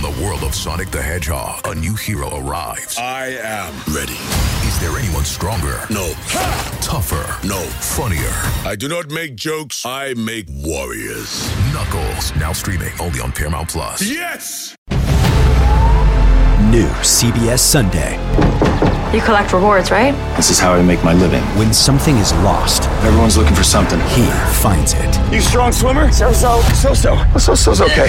From the world of Sonic the Hedgehog, a new hero arrives. I am ready. Is there anyone stronger? No. Tougher? No. Funnier? I do not make jokes, I make warriors. Knuckles, now streaming only on Paramount Plus. Yes! New CBS Sunday. You collect rewards, right? This is how I make my living. When something is lost, Everyone's looking for something. he finds it. You strong swimmer? So so. So so. So so's okay.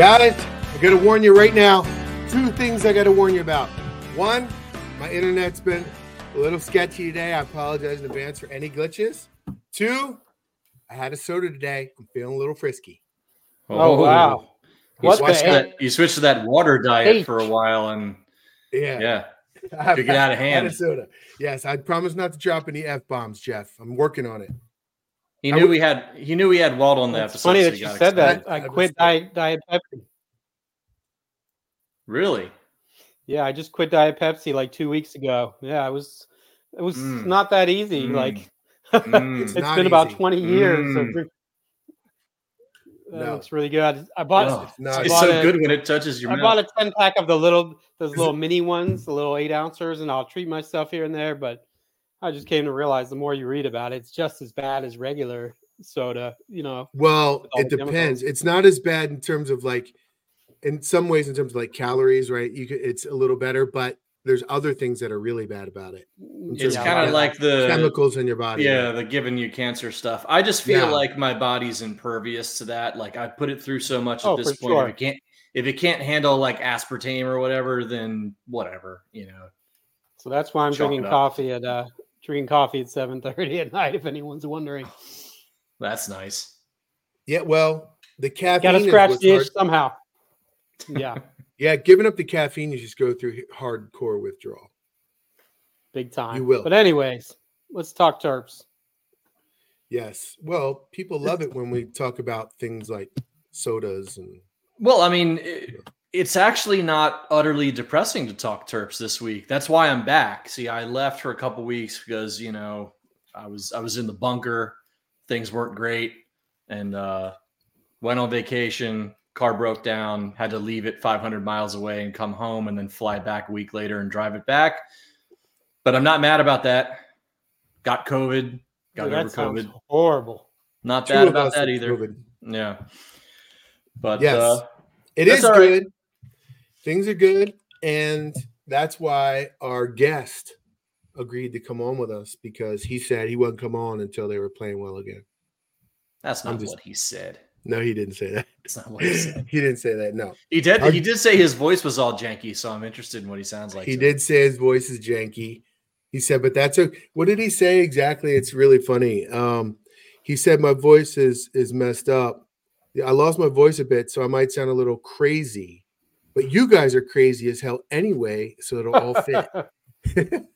Guys, I gotta warn you right now. Two things I gotta warn you about. One, my internet's been a little sketchy today. I apologize in advance for any glitches. Two, I had a soda today. I'm feeling a little frisky. Oh, wow. You What switched, to that, you switched to that water diet Eight. for a while, and Yeah. yeah, I Took it out of had hand. a soda. Yes, I promise not to drop any F bombs, Jeff. I'm working on it. He knew would- we had he knew we had Walt on the It's episode. funny so that he you got said excited. that. I I quit was- Diet, Diet Pepsi. Really? Yeah, I just quit Diet Pepsi like two weeks ago. Yeah, it was it was Mm. not that easy. Mm. Like Mm. it's not been about easy. 20 years. So Mm. Uh, No. it's really good. I bought Oh, It's not- I it's bought so a- good when it touches your I mouth. bought a 10 pack of the little those little mini ones, the little eight ounces, and I'll treat myself here and there. But I just came to realize the more you read about it, it's just as bad as regular soda. You know, Well, it chemicals. depends. It's not as bad in terms of like, in some ways, in terms of like calories, right? You could, it's a little better, but there's other things that are really bad about it. it's kind of yeah. like the Chemicals in your body. yeah, the giving you cancer stuff. I just feel Yeah. like my body's impervious to that. Like I put it through so much Oh, at this point. sure. If it can't if it can't handle like aspartame or whatever, then whatever, you know. So that's why I'm Chalk drinking coffee at uh drinking coffee at 7:30 at night. If anyone's wondering, That's nice. Yeah. Well, the caffeine. got to scratch what's the itch hard- somehow. Yeah, Yeah, giving up the caffeine, you just go through hardcore withdrawal. big time. You will. But anyways, let's talk Terps. Yes. Well, people love it when we talk about things like sodas and Well, I mean, it, it's actually not utterly depressing to talk Terps this week. That's why I'm back. See, I left for a couple weeks because you know I was I was in the bunker, things weren't great, and uh, went on vacation. Car broke down, had to leave it 500 miles away and come home, and then fly back a week later and drive it back. But I'm not mad about that. Got COVID, got Dude, over that sounds COVID. horrible. Not two bad about that either. COVID. Yeah. But Yes. uh, It That's is all right. Things are good, and that's why our guest agreed to come on with us because he said he wouldn't come on until they were playing well again. that's not just- what he said. No, he didn't say that. It's not what he said. he didn't say that. No, He did. Our- He did say his voice was all janky, so I'm interested in what he sounds like. he so- did say his voice is janky. He said, but that's a what did he say exactly? It's really funny. Um, he said my voice is is messed up. I lost my voice a bit, so I might sound a little crazy. But you guys are crazy as hell anyway, so it'll all fit.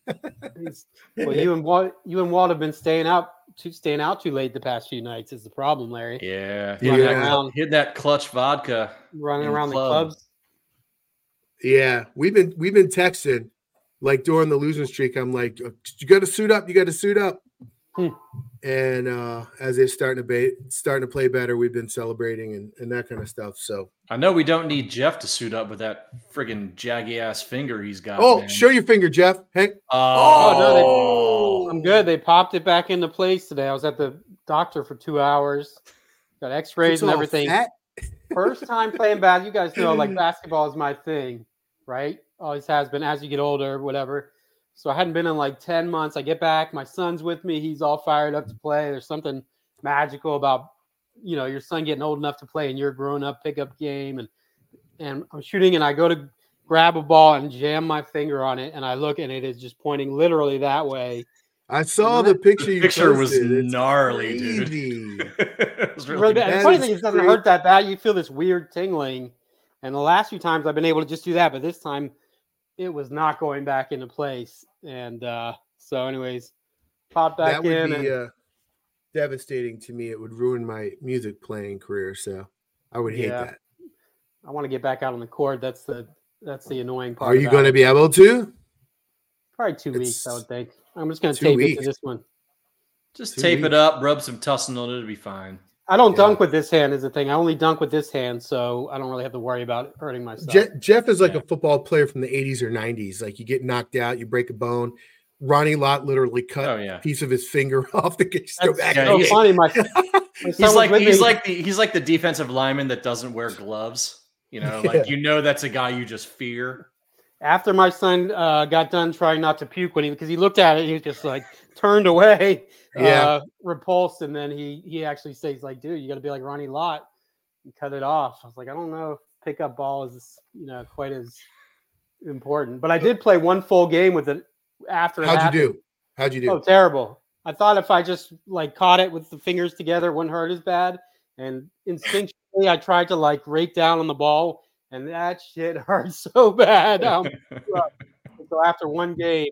Well, you and Walt, you and Walt have been staying out too staying out too late the past few nights. Is the problem, Larry? Yeah, Yeah. Hit, that, that clutch vodka. Running in the around the clubs. Yeah, we've been we've been texting like during the losing streak. I'm like, "Uh, you got to suit up. You got to suit up. Hmm. And uh, as they're starting to ba- starting to play better, we've been celebrating and, and that kind of stuff. So, I know we don't need Jeff to suit up with that friggin' jaggy ass finger he's got. oh, man. show your finger, Jeff. Hey, Oh, oh no, Oh, I'm good. They popped it back into place today. I was at the doctor for two hours. Got X-rays and everything. fat. First time playing bad. You guys know, like basketball is my thing, right? Always has been. As you get older, whatever. So I hadn't been in like 10 months. I get back, my son's with me. He's all fired up to play. There's something magical about, you know, your son getting old enough to play in your grown up pickup game. And, and I'm shooting and I go to grab a ball and jam my finger on it. And I look and it is just pointing literally that way. I saw the picture. You picture was posted. It's really, crazy. dude. it was really Really bad. bad. The That funny is thing is, it doesn't hurt that bad. You feel this weird tingling. And the last few times I've been able to just do that, but this time it was not going back into place. And uh, so, anyways, pop back that would in. be and, uh, devastating to me. It would ruin my music playing career. So I would hate Yeah. that. I want to get back out on the court. That's the that's the annoying part. Are you going to be able to? Probably two weeks, I would think. I'm just going to two tape it to this one. Just Two tape weeks. it up, rub some tussin on it, it'll be fine. I don't Yeah. dunk with this hand is the thing. I only dunk with this hand, so I don't really have to worry about hurting myself. Je- Jeff is like Yeah. a football player from the 80s or 90s. Like you get knocked out, you break a bone. Ronnie Lott literally cut Oh a piece of his finger off the just go back. yeah, so he- funny. My, my He's like he's me. like the he's like the defensive lineman that doesn't wear gloves. You know, like you know that's a guy you just fear. after my son uh, got done trying not to puke when he because he looked at it, he was just like turned away, Yeah. uh, repulsed, and then he he actually says like, "Dude, you got to be like Ronnie Lott and cut it off." I was like, I don't know if pickup ball is you know quite as important, but I did play one full game with it after. How'd happened. you do? How'd you do? Oh, terrible! I thought if I just like caught it with the fingers together, it wouldn't hurt as bad. And instinctually, I tried to like rake down on the ball, and that shit hurt so bad. Um, so after one game,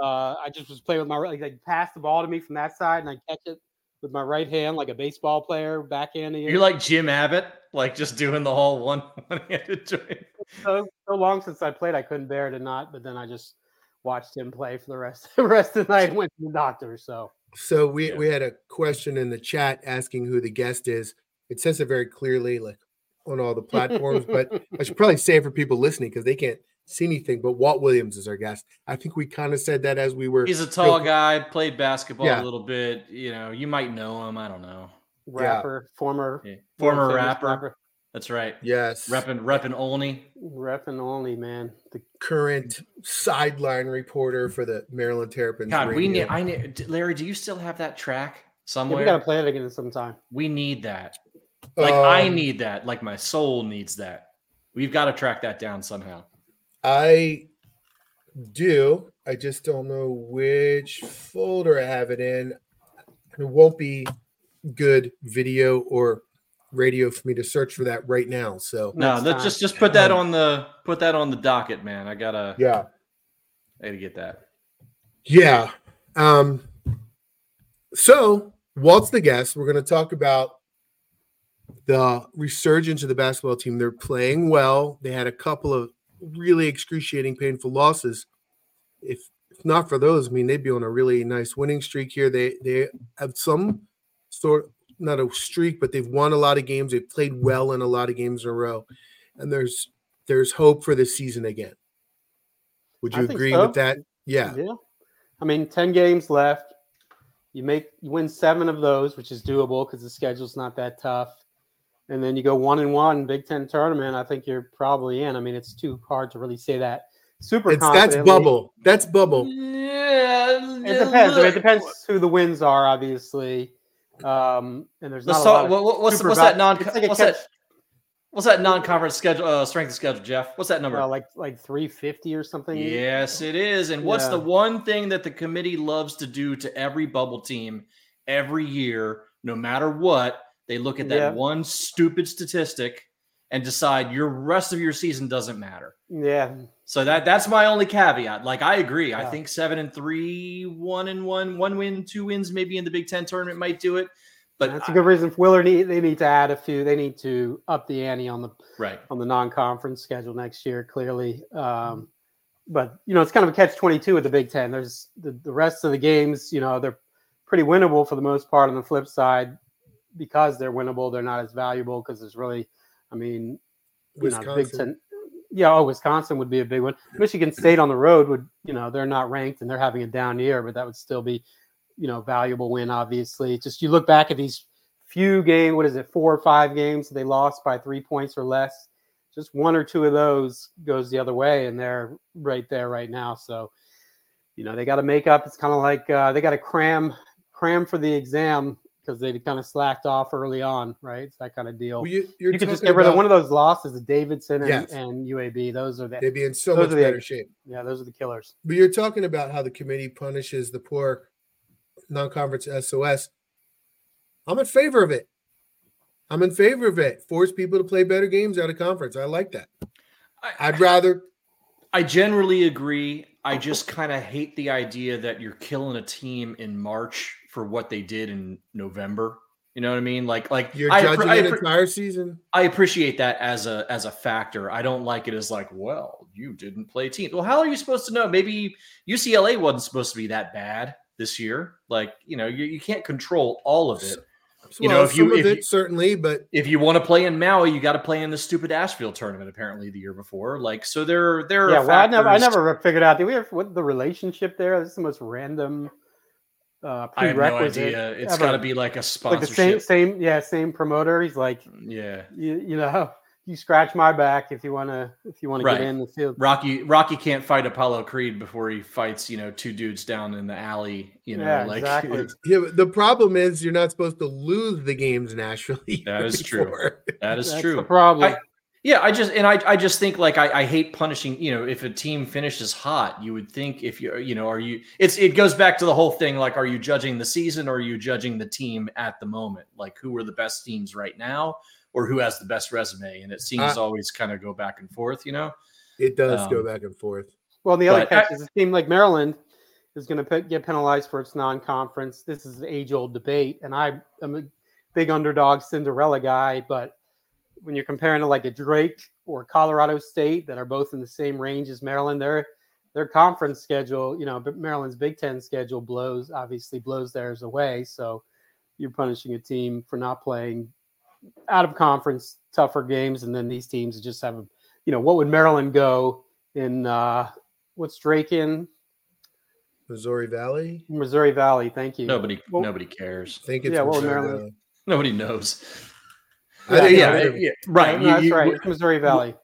uh, I just was playing with my right- like they passed the ball to me from that side, and I catch it with my right hand like a baseball player backhanding it. You're like Jim Abbott, like just doing the whole one one-handed joint. so so long since I played, I couldn't bear to not. But then I just watched him play for the rest of the rest of the night and went to the doctor. So So we Yeah. we had a question in the chat asking who the guest is. It says it very clearly, like on all the platforms, but I should probably say it for people listening because they can't see anything. But Walt Williams is our guest. I think we kind of said that as we were. He's a tall guy, played basketball Yeah. a little bit. You know, you might know him. I don't know. rapper, former Yeah. world Former famous rapper. That's right. Yes, Repping repping Olney. repping only man. The current sideline reporter for the Maryland Terrapins. God, we need. I need. Larry, do you still have that track yeah, somewhere? we got to play it again sometime. We need that. Like I Um, need that. Like my soul needs that. We've got to track that down somehow. I do. I just don't know which folder I have it in. It won't be good video or radio for me to search for that right now. So No, let's just just put that Um, on the put that on the docket, man. I gotta yeah, I gotta get that. yeah. Um, so Walt's the guest. We're going to talk about the resurgence of the basketball team. They're playing well. They had a couple of really excruciating, painful losses. If, if not for those, I mean, they'd be on a really nice winning streak here. They they have some sort not a streak, but they've won a lot of games. They've played well in a lot of games in a row, and there's there's hope for the season again. Would you agree so. with that? Yeah. Yeah. I mean, 10 games left. You make you win seven of those, which is doable because the schedule's not that tough. And then you go one and one Big Ten tournament. I think you're probably in. I mean, it's too hard to really say that super It's that's bubble. That's bubble. Yeah, It depends. I mean, it depends who the wins are, obviously. Um, and there's not a lot of What, what- what's what's that non like what's catch- that what's that non-conference schedule? Uh, strength of schedule, Jeff. What's that number? uh, like like 350 or something. Yes, it is. And what's the one thing that the committee loves to do to every bubble team every year, no matter what? They look at that Yeah. one stupid statistic and decide your rest of your season doesn't matter. Yeah. So that that's my only caveat. Like I agree. I think seven and three, one and one, one win, two wins, maybe in the Big Ten tournament might do it. But That's a good reason for Willard. Need, they need to add a few. They need to up the ante on the right. on the non-conference schedule next year. Clearly, um, but you know it's kind of a catch-22 with the Big Ten. There's the, the rest of the games. You know they're pretty winnable for the most part. On the flip side, because they're winnable, they're not as valuable because there's really, I mean, you know, Big Wisconsin. Ten. Yeah, oh, Wisconsin would be a big one. Michigan State on the road would, you know, they're not ranked and they're having a down year, but that would still be, you know, valuable win. Obviously, just you look back at these few game, what is it, four or five games they lost by three points or less. Just one or two of those goes the other way, and they're right there right now. So you know they got to make up. It's kind of like uh, they got to cram cram for the exam because they kind of slacked off early on, right? It's that kind of deal. Well, you, you could just get rid of one of those losses, Davidson and, Yes. and UAB. Those are the They'd be in so those much are the- better shape. yeah, those are the killers. But you're talking about how the committee punishes the poor non-conference SOS. I'm in favor of it. I'm in favor of it. Force people to play better games out of conference. I like that. I, I'd rather I generally agree. I just kind of hate the idea that you're killing a team in March for what they did in November. You know what I mean? Like, like you're I, judging I, an appre- entire season. I appreciate that as a as a factor. I don't like it as like, well, you didn't play team. Well, how are you supposed to know? Maybe UCLA wasn't supposed to be that bad this year. Like, you know, you, you can't control all of it. You know, Well, if you- some of if it you- certainly, but If you want to play in Maui, you got to play in the stupid Asheville tournament. Apparently, the year before, like, so there, there. Yeah, are well, I never, I never figured out. Do we have what the relationship there? This is the most random uh, I have no prerequisite. idea. It's ever. got to be like a like the sponsorship. same, same, yeah, same promoter. He's like, yeah. you, you know, you scratch my back if you want to, if you want Right. to get in the field. Rocky Rocky can't fight Apollo Creed before he fights, you know, two dudes down in the alley. You know, Yeah, like exactly. yeah, the problem is you're not supposed to lose the games nationally. That is true. that is That's true. the problem. I- yeah, I just and I, I just think like I, I hate punishing. You know, if a team finishes hot, you would think if you you know are you it's it goes back to the whole thing like are you judging the season or are you judging the team at the moment? Like who are the best teams right now or who has the best resume? And it seems Uh, always kind of go back and forth. You know, It does go Um, back and forth. Well, the other But catch I- is a team like Maryland is going to get penalized for its non-conference. This is an age-old debate, and I am a big underdog Cinderella guy. But when you're comparing to like a Drake or Colorado State that are both in the same range as Maryland, their their conference schedule, you know, Maryland's Big Ten schedule blows obviously blows theirs away. So you're punishing a team for not playing out of conference tougher games, and then these teams just have a, you know, what would Maryland go in? uh What's Drake in Missouri Valley. Missouri Valley? Thank you. nobody Well- nobody cares. I think it's Yeah, well, Missouri Maryland- Valley. Nobody knows. Uh, I think Yeah, yeah, right. No, you- that's you- right. It's Missouri Valley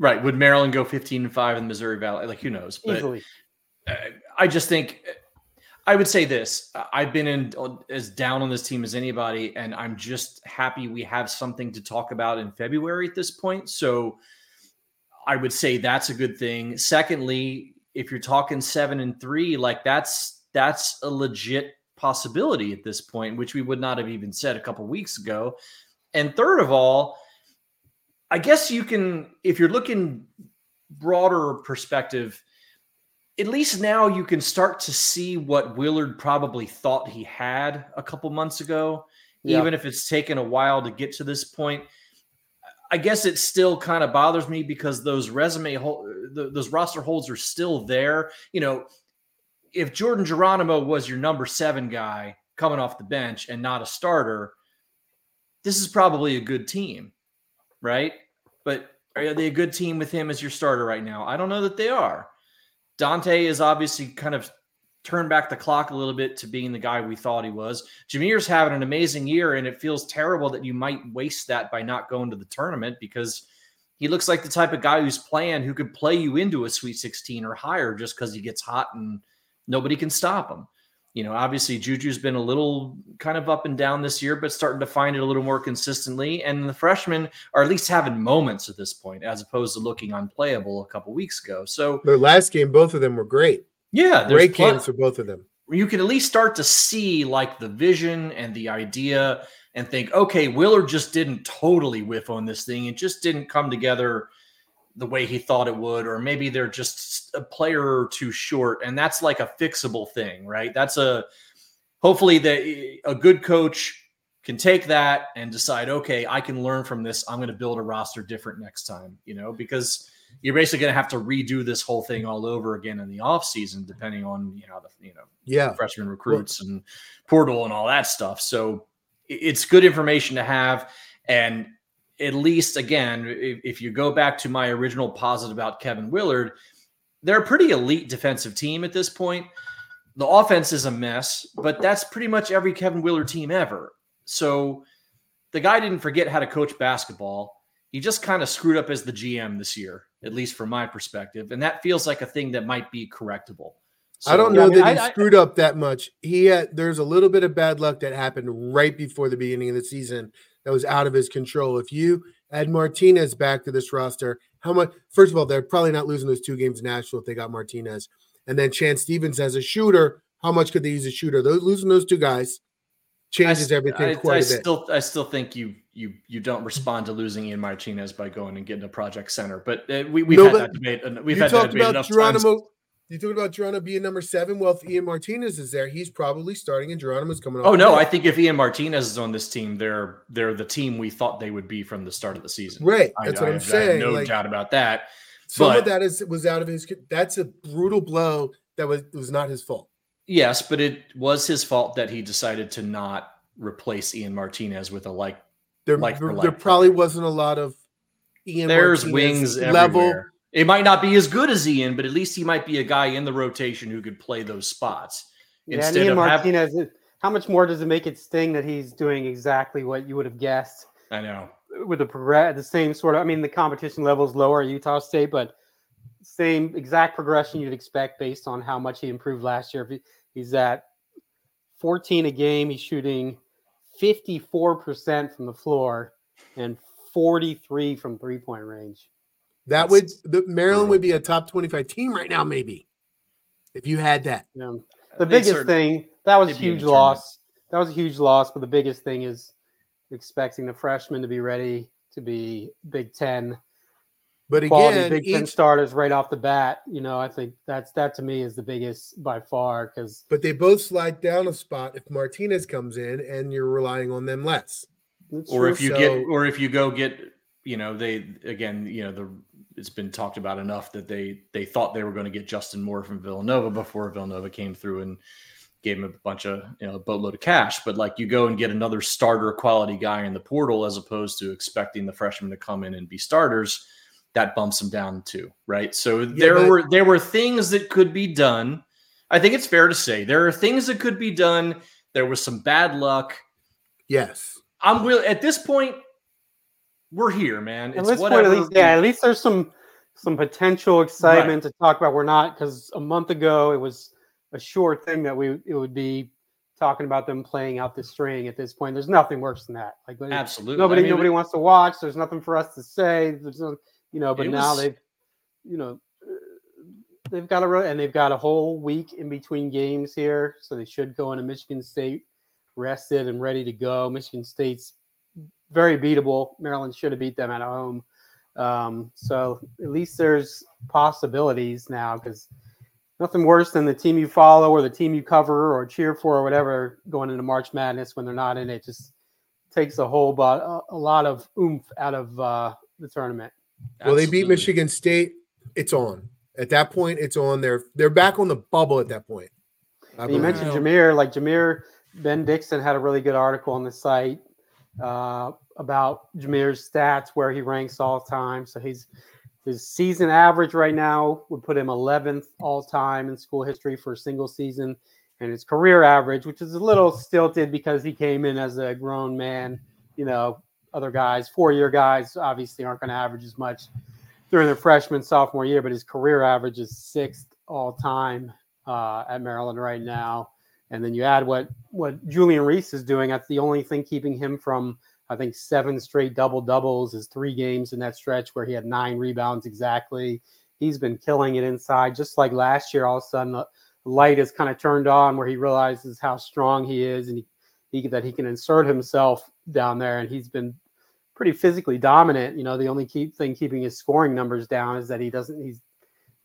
Right. Would Maryland go 15 and 5 in the Missouri Valley? Like, who knows? But easily. uh, I just think uh, I would say this. I've been in uh, as down on this team as anybody, and I'm just happy we have something to talk about in February at this point. So I would say that's a good thing. Secondly, if you're talking seven and three, like that's that's a legit possibility at this point, which we would not have even said a couple weeks ago. And third of all, I guess you can, if you're looking broader perspective, at least now you can start to see what Willard probably thought he had a couple months ago, Yeah. even if it's taken a while to get to this point. I guess it still kind of bothers me because those resume hol- those roster holds are still there. You know, if Jordan Geronimo was your number seven guy coming off the bench and not a starter, this is probably a good team, right? But are they a good team with him as your starter right now? I don't know that they are. Donta is obviously kind of turned back the clock a little bit to being the guy we thought he was. Jameer's having an amazing year, and it feels terrible that you might waste that by not going to the tournament because he looks like the type of guy who's playing who could play you into a Sweet 16 or higher just because he gets hot and nobody can stop him. You know, obviously Juju's been a little kind of up and down this year, but starting to find it a little more consistently. And the freshmen are at least having moments at this point, as opposed to looking unplayable a couple weeks ago. So Their last game, both of them were great. yeah, Great plen- games for both of them. you can at least start to see like the vision and the idea and think, okay, Willard just didn't totally whiff on this thing. It just didn't come together the way he thought it would, or maybe they're just a player or two short. And that's like a fixable thing, right? That's a hopefully that a good coach can take that and decide, okay, I can learn from this. I'm going to build a roster different next time, you know, because you're basically going to have to redo this whole thing all over again in the off season, depending on you know the you know Yeah. freshman recruits and portal and all that stuff. So it's good information to have. And at least, again, if, you go back to my original posit about Kevin Willard, they're a pretty elite defensive team at this point. The offense is a mess, but that's pretty much every Kevin Willard team ever. So the guy didn't forget how to coach basketball. He just kind of screwed up as the GM this year, at least from my perspective. And that feels like a thing that might be correctable. I don't know I mean, that he I- I- screwed up that much. He had there's a little bit of bad luck that happened right before the beginning of the season that was out of his control. If you add Martinez back to this roster, how much? First of all, they're probably not losing those two games in Nashville if they got Martinez, and then Chance Stephens as a shooter. How much could they use a shooter? Those losing those two guys changes I, everything I, quite I a bit. still, I still think you you you don't respond to losing Ian Martinez by going and getting a project center. But uh, we we've No, had that debate. We've had that debate about enough Geronimo. times. You talked about Geronimo being number seven. Well, if Ian Martinez is there, he's probably starting, and Geronimo's coming off. Oh no, I think if Ian Martinez is on this team, they're they're the team we thought they would be from the start of the season. Right, that's I what I have saying, no like- doubt about that. some but- of that is was out of his. That's a brutal blow. That was was not his fault. Yes, but it was his fault that he decided to not replace Ian Martinez with a like. There, Like there, there probably wasn't a lot of Ian. There's Martinez wings level. everywhere. It might not be as good as Ian, but at least he might be a guy in the rotation who could play those spots Yeah, instead Ian of. Martinez. How much more does it make it sting that he's doing exactly what you would have guessed I know. with the progress, the same sort of? I mean, the competition level is lower at Utah State, but same exact progression you'd expect based on how much he improved last year. If he, he's at 14 a game, he's shooting 54% from the floor and 43 from three point range. That would the Maryland would be a top twenty five team right now, maybe if you had that. You know, the They biggest thing that was a they'd be in huge loss. That was a huge loss, but the biggest thing is expecting the freshmen to be ready to be Big Ten But quality again, Big Ten starters right off the bat. You know, I think that's that to me is the biggest by far because but they both slide down a spot if Martinez comes in and you're relying on them less. or if you So- get or if you go get you know they again you know the it's been talked about enough that they they thought they were going to get Justin Moore from Villanova before Villanova came through and gave him a bunch of you know a boatload of cash but like you go and get another starter quality guy in the portal as opposed to expecting the freshmen to come in and be starters that bumps them down too right so there but- were there were things that could be done I think it's fair to say there are things that could be done there was some bad luck Yes. I'm will at this point. We're here, man. at It's this point, whatever. at least yeah, at least there's some some potential excitement to talk about. We're not because a month ago it was a sure thing that we it would be talking about them playing out the string. At this point, there's nothing worse than that. Like Absolutely. nobody I mean, nobody wants to watch. There's nothing for us to say. There's no, you know, but now was- they've, you know, they've got a and they've got a whole week in between games here, so they should go into Michigan State rested and ready to go. Michigan State's very beatable. Maryland should have beat them at home. Um, so at least there's possibilities now because nothing worse than the team you follow or the team you cover or cheer for or whatever going into March Madness when they're not in it. Just takes a whole but a, a lot of oomph out of uh, the tournament. Well, they beat. Michigan State. It's on. At that point, it's on. They're they're back on the bubble at that point. You mentioned Jameer, like Jameer, Ben Dixon had a really good article on the site uh, about Jameer's stats, where he ranks all time. So he's his season average right now would put him 11th all time in school history for a single season, and his career average, which is a little stilted because he came in as a grown man. You know, other guys, four-year guys, obviously aren't going to average as much during their freshman sophomore year, but his career average is sixth all time uh, at Maryland right now. And then you add what what Julian Reese is doing. That's the only thing keeping him from I think seven straight double doubles is three games in that stretch where he had nine rebounds exactly. He's been killing it inside, just like last year. All of a sudden, the light is kind of turned on where he realizes how strong he is and he, he that he can insert himself down there. And he's been pretty physically dominant. You know, the only key thing keeping his scoring numbers down is that he doesn't. He's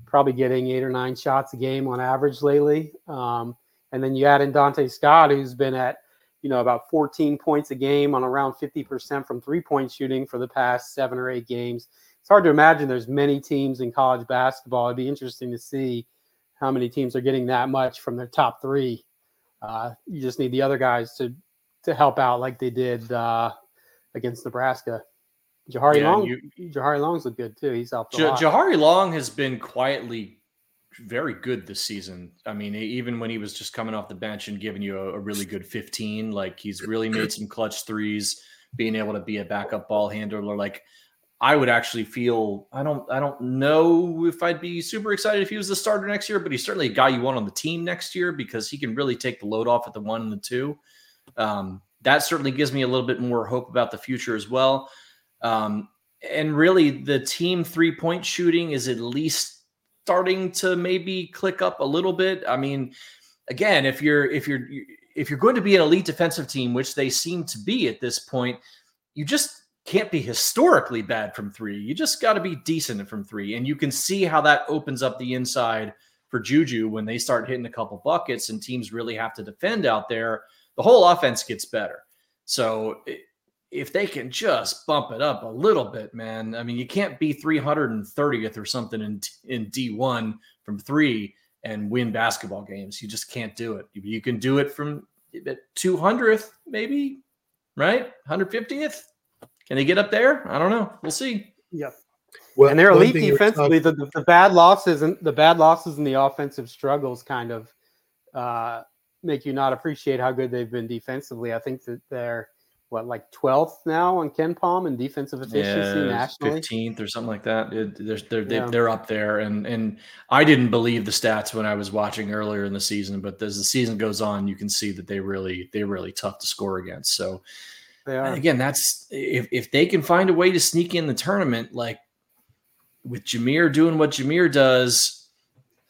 probably getting eight or nine shots a game on average lately. Um, and then you add in Donta Scott, who's been at, you know, about 14 points a game on around 50% from three point shooting for the past seven or eight games. It's hard to imagine there's many teams in college basketball. It'd be interesting to see how many teams are getting that much from their top three. Uh, you just need the other guys to to help out like they did uh, against Nebraska. Jahari Yeah, Long, you- Jahari Long's look good too. He's helped lot. Jahari Long has been quietly very good this season. I mean, even when he was just coming off the bench and giving you a, a really good 15, like he's really made some clutch threes, being able to be a backup ball handler. Like I would actually feel I don't I don't know if I'd be super excited if he was the starter next year, but he's certainly a guy you want on the team next year because he can really take the load off at the one and the two. Um, that certainly gives me a little bit more hope about the future as well. Um, and really, the team three point shooting is at least starting to maybe click up a little bit. I mean, again, if you're if you're if you're going to be an elite defensive team, which they seem to be at this point, you just can't be historically bad from three. You just got to be decent from three, and you can see how that opens up the inside for Juju when they start hitting a couple buckets and teams really have to defend out there. The whole offense gets better. So if they can just bump it up a little bit, man. I mean, you can't be 330th or something in in D1 from 3 and win basketball games. You just can't do it. You can do it from 200th maybe, right? 150th? Can they get up there? I don't know. We'll see. Yep. Well, and they're elite defensively. The, the, the, bad losses and the bad losses and the offensive struggles kind of uh, make you not appreciate how good they've been defensively. I think that they're what like 12th now on KenPom and defensive efficiency yeah, nationally? 15th or something like that. It, they're, they're, yeah. they're up there and and i didn't believe the stats when i was watching earlier in the season but as the season goes on you can see that they really they're really tough to score against. So again that's if, if they can find a way to sneak in the tournament like with jameer doing what jameer does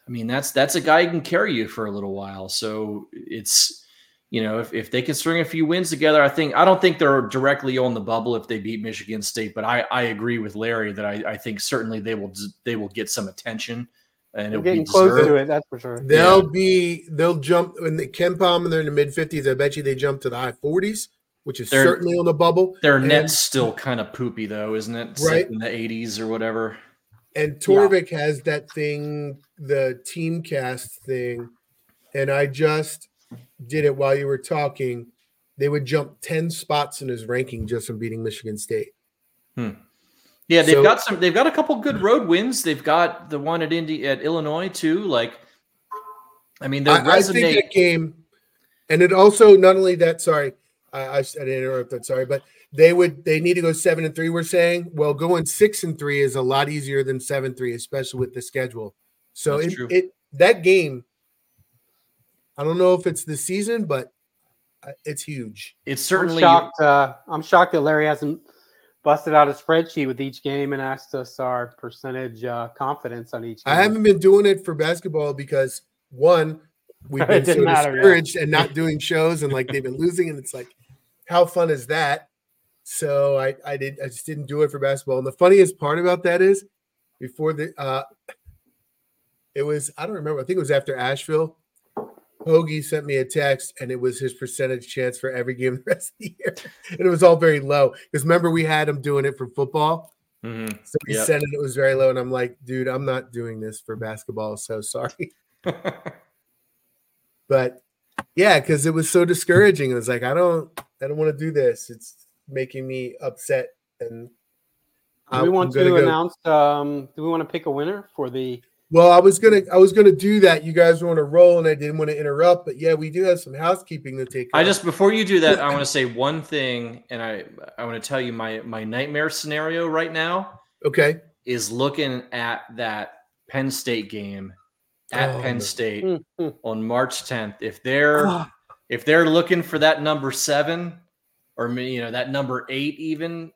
i mean that's that's a guy who can carry you for a little while. So it's you know, if, if they can string a few wins together, I think I don't think they're directly on the bubble if they beat Michigan State, but I, I agree with Larry that I, I think certainly they will they will get some attention and it'll getting close to it. That's for sure. They'll yeah. be they'll jump when the KenPom and they're in the mid fifties. I bet you they jump to the high forties, which is they're, certainly on the bubble. Their and, net's still kind of poopy though, isn't it? It's right like in the eighties or whatever. And Torvik yeah. has that thing, the team cast thing, and I just did it while you were talking, they would jump 10 spots in his ranking just from beating Michigan State. Hmm. Yeah, they've so, got some they've got a couple good road wins. They've got the one at Indy at Illinois too. Like I mean, I, I, think that game, and it also not only that. Sorry, I, I, I didn't interrupt that. Sorry, but they would they need to go seven and three. We're saying, well, going six and three is a lot easier than seven three, especially with the schedule. So it, it, that game I don't know if it's the season, but uh, it's huge. It's certainly. I'm shocked, uh, I'm shocked that Larry hasn't busted out a spreadsheet with each game and asked us our percentage uh, confidence on each. Game. I haven't been doing it for basketball because one, we've been so discouraged yeah. and not doing shows, and like they've been losing, and it's like, how fun is that? So I, I did, I just didn't do it for basketball. And the funniest part about that is, before the, uh, it was I don't remember. I think it was after Asheville Hoagie sent me a text and it was his percentage chance for every game the rest of the year. And it was all very low. Because remember, we had him doing it for football. Mm-hmm. So he yep. said it, it was very low. And I'm like, dude, I'm not doing this for basketball. So sorry. but yeah, because it was so discouraging. It was like, I don't I don't want to do this. It's making me upset. And do we want to go. announce um do we want to pick a winner for the well, I was gonna I was gonna do that. You guys want to roll, and I didn't want to interrupt, but yeah, we do have some housekeeping to take. I just before you do that, I want to say one thing, and I I want to tell you my my nightmare scenario right now. Okay, is looking at that Penn State game at oh, Penn State mm-hmm. on March 10th. If they're if they're looking for that number seven, or you know that number eight, even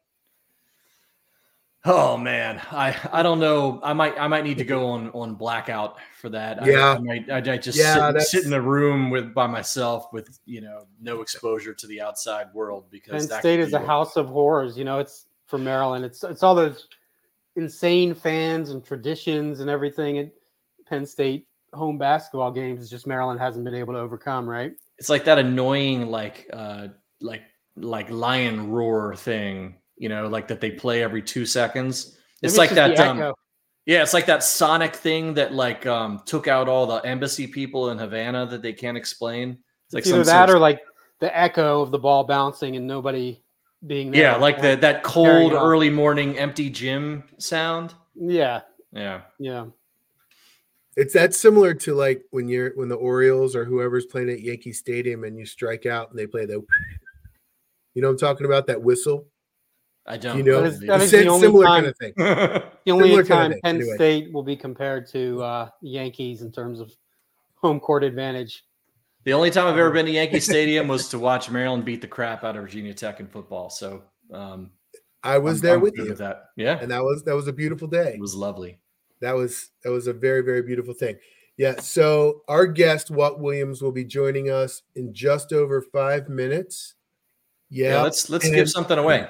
Oh man, I I don't know. I might I might need to go on on blackout for that. Yeah, I, I might I, I just yeah, sit, sit, in the room with by myself with you know no exposure to the outside world because Penn State is a house of horrors. You know, it's for Maryland. It's it's all those insane fans and traditions and everything at Penn State home basketball games. Is just Maryland hasn't been able to overcome. Right? It's like that annoying like uh like like lion roar thing you know, like that they play every two seconds. It's like that. Um, yeah, it's like that Sonic thing that like um, took out all the embassy people in Havana that they can't explain. It's like either that or like the echo of the ball bouncing and nobody being there. Yeah, like the that cold early morning empty gym sound. Yeah. Yeah. Yeah. It's that similar to like when you're when the Orioles or whoever's playing at Yankee Stadium and you strike out and they play the you know I'm talking about that whistle I don't. You know, That is- believe that the only similar time- kind of thing. The only Similar kind of time Penn anyway. State will be compared to uh, Yankees in terms of home court advantage. The only time I've ever been to Yankee Stadium was to watch Maryland beat the crap out of Virginia Tech in football. So um, I was I'm- there I'm with good you, that. Yeah, and that was that was a beautiful day. it was lovely. That was that was a very very beautiful thing. Yeah. So our guest Walt Williams will be joining us in just over five minutes. Yeah. Yeah, let's let's and- give something away.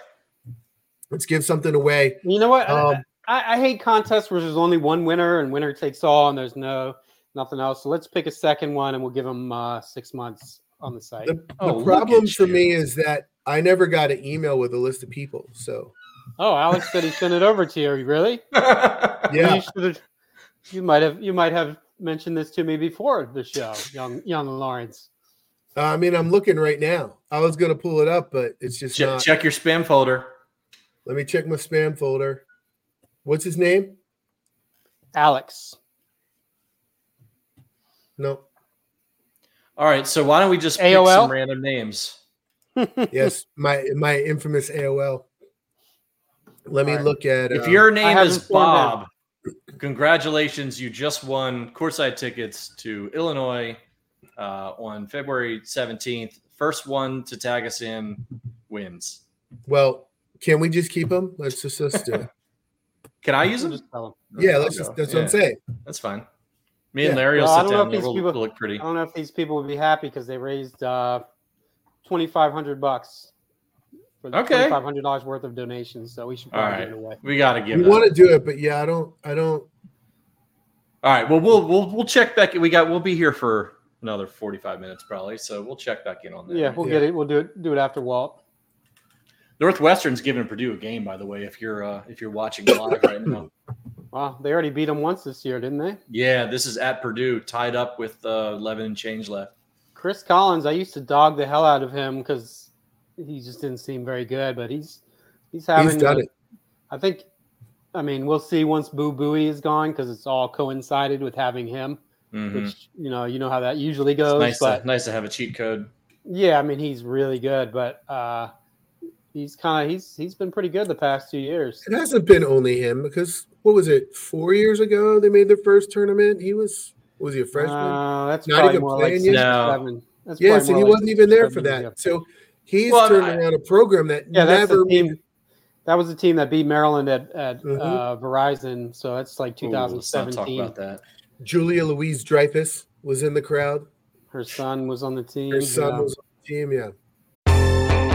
Let's give something away. You know what? I- Um, I, I hate contests where there's only one winner and winner takes all, and there's no nothing else. So let's pick a second one, and we'll give them uh, six months on the site. The, Oh, the problem for you. me is that I never got an email with a list of people. So Oh, Alex said he sent it over to you. Really? yeah, You, should've- you might have you might have mentioned this to me before the show, young young Lawrence. I mean I'm looking right now. I was gonna pull it up, but it's just check, not. check your spam folder. Let me check my spam folder. What's his name? Alex. No. All right, so why don't we just pick some AOL? random names? Yes, my my infamous AOL. Let me All right. look at. It. If um, your name is formed Bob, congratulations! You just won courtside tickets to Illinois uh, on February seventeenth. First one to tag us in wins. well, can we just keep them? Let's just let's do it. Can I use them? Just tell him. Yeah, let's just. That's what I'm saying. That's fine. Me and Yeah. Larry will Well, I sit don't know down. if There. these We'll, people- we'll look pretty. I don't know if these people would be happy because they raised uh, twenty five hundred bucks for the Okay. twenty five hundred dollars worth of donations. So we should All probably right, give it away. we got to give We want to do it, but yeah, I don't. I don't. All right. Well, we'll we'll we'll check back. We got. We'll be here for another forty-five minutes probably. So we'll check back in on that. Yeah, we'll Yeah. get it. We'll do it. Do it after Walt. Northwestern's giving Purdue a game, by the way. If you're uh, if you're watching live right now. Wow, they already beat them once this year, didn't they? Yeah, this is at Purdue, tied up with uh, 11 and change left. Chris Collins, I used to dog the hell out of him because he just didn't seem very good, but he's he's having. He's done a- it. I think. I mean, we'll see once Boo Buie is gone because it's all coincided with having him, Mhm. which you know you know how that usually It's goes. nice, but to, nice to have a cheat code. yeah, I mean he's really good, but uh, he's kind of he's he's been pretty good the past two years. It hasn't been only him because what was it? Four years ago, they made their first tournament. He was was he a freshman? Uh, that's Not even more like playing six yet? No. seven. That's yeah, probably so more he like wasn't even there for that. ago. So he's Well, turned I- around a program that Yeah, that's never the team. made- That was the team that beat Maryland at at Mhm. uh, Verizon. So that's like Ooh, let's not talk 2017. about that. Julia Louis-Dreyfus was in the crowd. Her son was on the team. Her son yeah. was on the team. Yeah.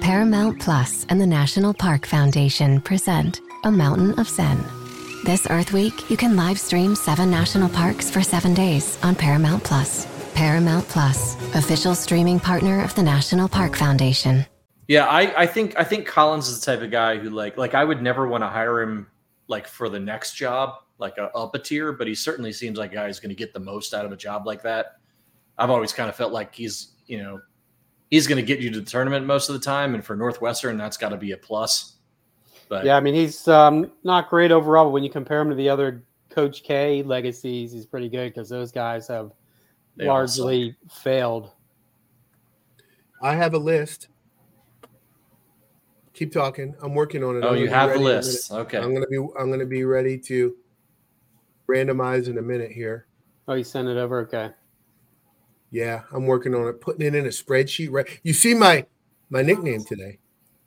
Paramount Plus and the National Park Foundation present A Mountain of Zen. This Earth Week, you can live stream seven national parks for seven days on Paramount Plus. Paramount Plus, official streaming partner of the National Park Foundation. Yeah, I, I think I think Collins is the type of guy who like like I would never want to hire him like for the next job, like a, up a tier, but he certainly seems like a guy who's going to get the most out of a job like that. I've always kind of felt like he's you know he's going to get you to the tournament most of the time, and for Northwestern, that's got to be a plus. But Yeah, I mean he's um, not great overall, but when you compare him to the other Coach K legacies, he's pretty good because those guys have They largely failed. I have a list. Keep talking. I'm working on it. oh, you have the a list. minute. Okay. I'm gonna be I'm gonna be ready to randomize in a minute here. Oh, you sent it over. Okay. Yeah, I'm working on it, putting it in a spreadsheet. Right. You see my my nickname today.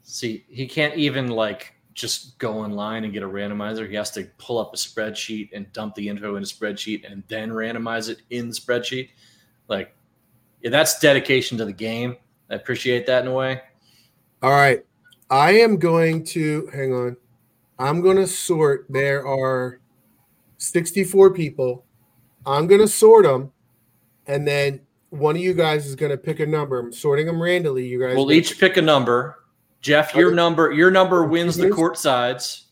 See, he can't even like just go online and get a randomizer. He has to pull up a spreadsheet and dump the info in a spreadsheet and then randomize it in the spreadsheet. Like, yeah, that's dedication to the game. I appreciate that in a way. All right. I am going to hang on. I'm going to sort. There are 64 people. I'm going to sort them. And then one of you guys is going to pick a number. I'm sorting them randomly. You guys We'll gonna- each pick a number. Jeff, your number your number wins the Yes. court sides,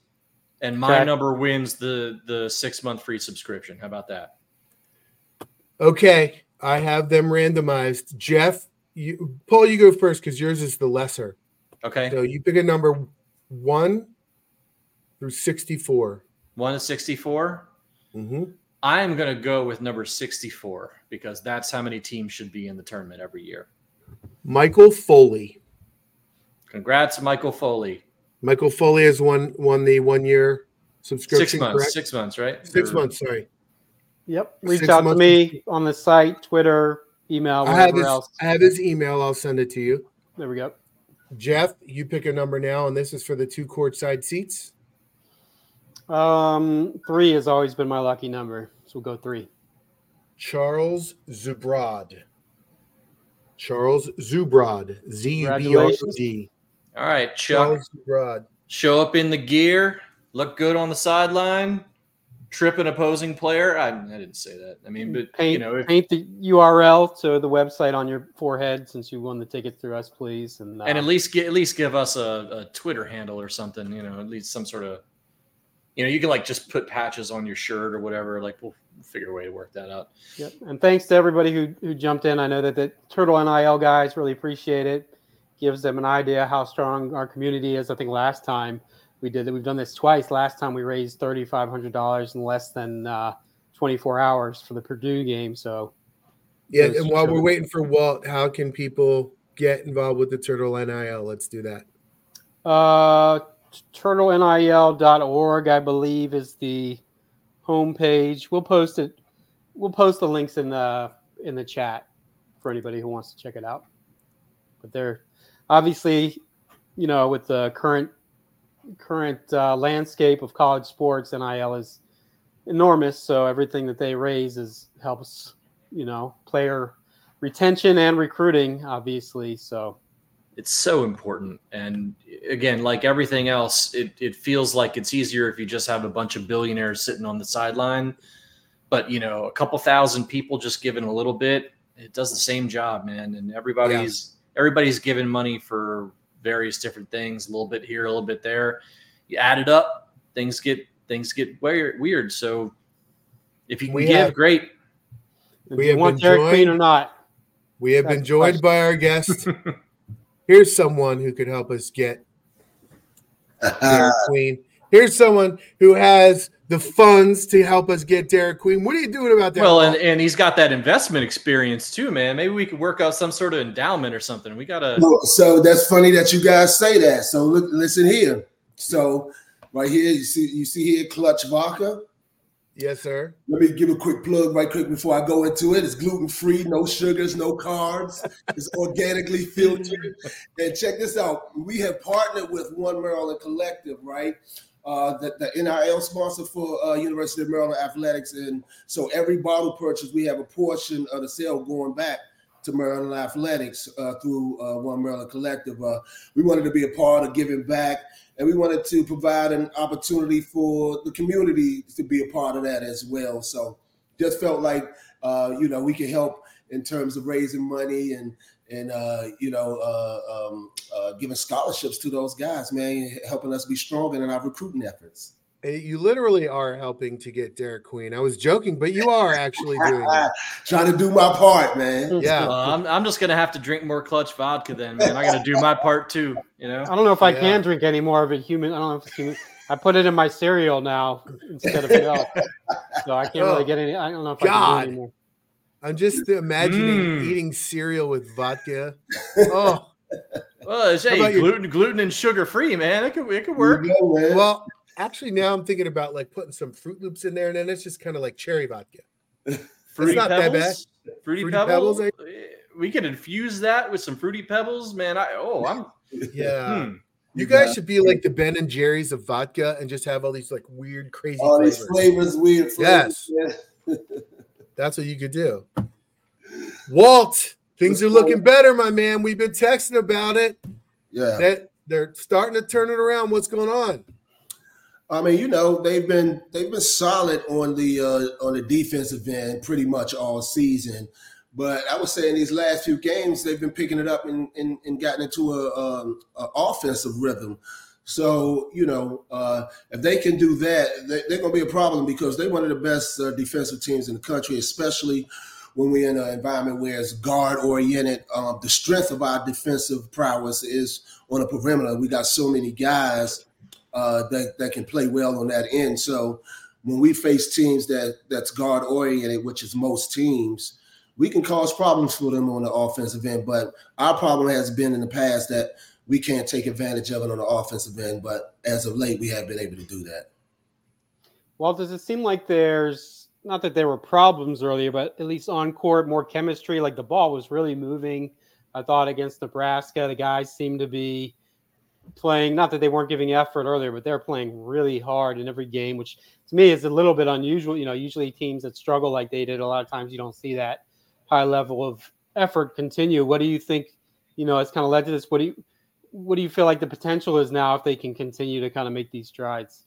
and my Okay. number wins the the six month free subscription. How about that? Okay, I have them randomized. Jeff, you Paul, you go first because yours is the lesser. Okay, So you pick a number one through sixty-four. one to sixty four. Mm-hmm. I am going to go with number sixty four because that's how many teams should be in the tournament every year. Michael Foley. Congrats, Michael Foley. Michael Foley has won won the one year subscription. Six months. correct? Six months, right? Six Or- months. Sorry, Yep. Reach Six out to me on the site, Twitter, email, I have whatever his. else. I have his email. I'll send it to you. There we go. Jeff, you pick a number now, and this is for the two courtside seats. Um, three has always been my lucky number, so we'll go three. Charles Zubrod. Charles Zubrod. Z U B R O Congratulations. D. All right, Chuck. Charles Zubrod. Show up in the gear, look good on the sideline, trip an opposing player. I, I didn't say that. I mean, but Paint, you know, if, paint the URL to the website on your forehead since you won the ticket through us, please. And, uh, and at least get at least give us a, a Twitter handle or something. You know, at least some sort of, you know, you can like just put patches on your shirt or whatever. Like we'll figure a way to work that out. Yep. And thanks to everybody who, who jumped in. I know that the Turtle NIL guys really appreciate it. Gives them an idea how strong our community is. I think last time we did it, we've done this twice. Last time we raised thirty five hundred dollars in less than uh, twenty four hours for the Purdue game. So Yeah, and while sure. we're waiting for Walt, how can people get involved with the Turtle NIL? Let's do that. Uh, turtlenil.org, I believe, is the homepage. We'll post it. We'll post the links in the in the chat for anybody who wants to check it out. But they're obviously, you know, with the current current uh, landscape of college sports, NIL is enormous. So everything that they raise is helps, you know, player retention and recruiting, obviously. So It's so important. And again, like everything else, it, it feels like it's easier if you just have a bunch of billionaires sitting on the sideline. But you know, a couple thousand people just giving a little bit, it does the same job, man. And everybody's everybody's giving money for various different things, a little bit here, a little bit there. You add it up, things get things get weird. Weird. So if you can We give, have- great. do We you have want been Derek Queen joined- or not? We have been joined question. by our guest. Here's someone who could help us get Derek Queen. Here's someone who has the funds to help us get Derek Queen. What are you doing about that? Well, and, and he's got that investment experience too, man. Maybe we could work out some sort of endowment or something. We gotta Well, so that's funny that you guys say that. So look, listen here. So right here, you see, you see here, Clutch Vodka. Yes, sir. Let me give a quick plug right quick before I go into it. It's gluten free, no sugars, no carbs. It's organically filtered. And check this out. We have partnered with One Maryland Collective, right? Uh, the, the NIL sponsor for uh, University of Maryland Athletics. And so every bottle purchase, we have a portion of the sale going back to Maryland Athletics uh, through uh, One Maryland Collective. Uh, we wanted to be a part of giving back, and we wanted to provide an opportunity for the community to be a part of that as well. So just felt like uh, you know we could help in terms of raising money and and uh, you know uh, um, giving scholarships to those guys, man, helping us be stronger in our recruiting efforts. Hey, You literally are helping to get Derek Queen. I was joking, but you are actually doing it. Trying to do my part, man. Yeah. Well, I'm, I'm just gonna have to drink more clutch vodka then, man. I gotta do my part too. You know. I don't know if I Yeah. can drink any more of it. Human. I don't know if it's human. I put it in my cereal now instead of milk, so I can't really Oh, get any. I don't know if I can God. do anymore. I'm just imagining Mm. eating cereal with vodka. Oh, Well, it's hey, about your- gluten, gluten and sugar free, man. It could, it could work. you go, man. well, actually, now I'm thinking about like putting some Froot Loops in there, and then it's just kind of like cherry vodka. Fruity not that pebbles. Fruity, Fruity pebbles. Pebbles, eh, We could infuse that with some fruity pebbles, man. I oh, I'm. Yeah. hmm. You guys should be like the Ben and Jerry's of vodka and just have all these like weird, crazy All flavors. these flavors, weird flavors. Yes. man. That's what you could do. Walt, things are looking better, my man. We've been texting about it. Yeah. That they're starting to turn it around. What's going on? I mean, you know, they've been they've been solid on the uh, on the defensive end pretty much all season. But I would say in these last few games, they've been picking it up and, and, and gotten into a, um, a offensive rhythm. So you know, uh, if they can do that, they, are going to be a problem because they're one of the best uh, defensive teams in the country, especially when we're in an environment where it's guard oriented. Um, the strength of our defensive prowess is on the perimeter. We got so many guys uh, that that can play well on that end. So when we face teams that that's guard oriented, which is most teams, we can cause problems for them on the offensive end. But our problem has been in the past that we can't take advantage of it on the offensive end. But as of late, we have been able to do that. Well, does it seem like there's not that there were problems earlier, but at least on court, more chemistry? Like the ball was really moving. I thought against Nebraska, the guys seemed to be playing. Not that they weren't giving effort earlier, but they're playing really hard in every game, which to me is a little bit unusual. You know, usually teams that struggle like they did, a lot of times you don't see that high level of effort continue. What do you think? You know, it's kind of led to this. What do you what do you feel like the potential is now if they can continue to kind of make these strides?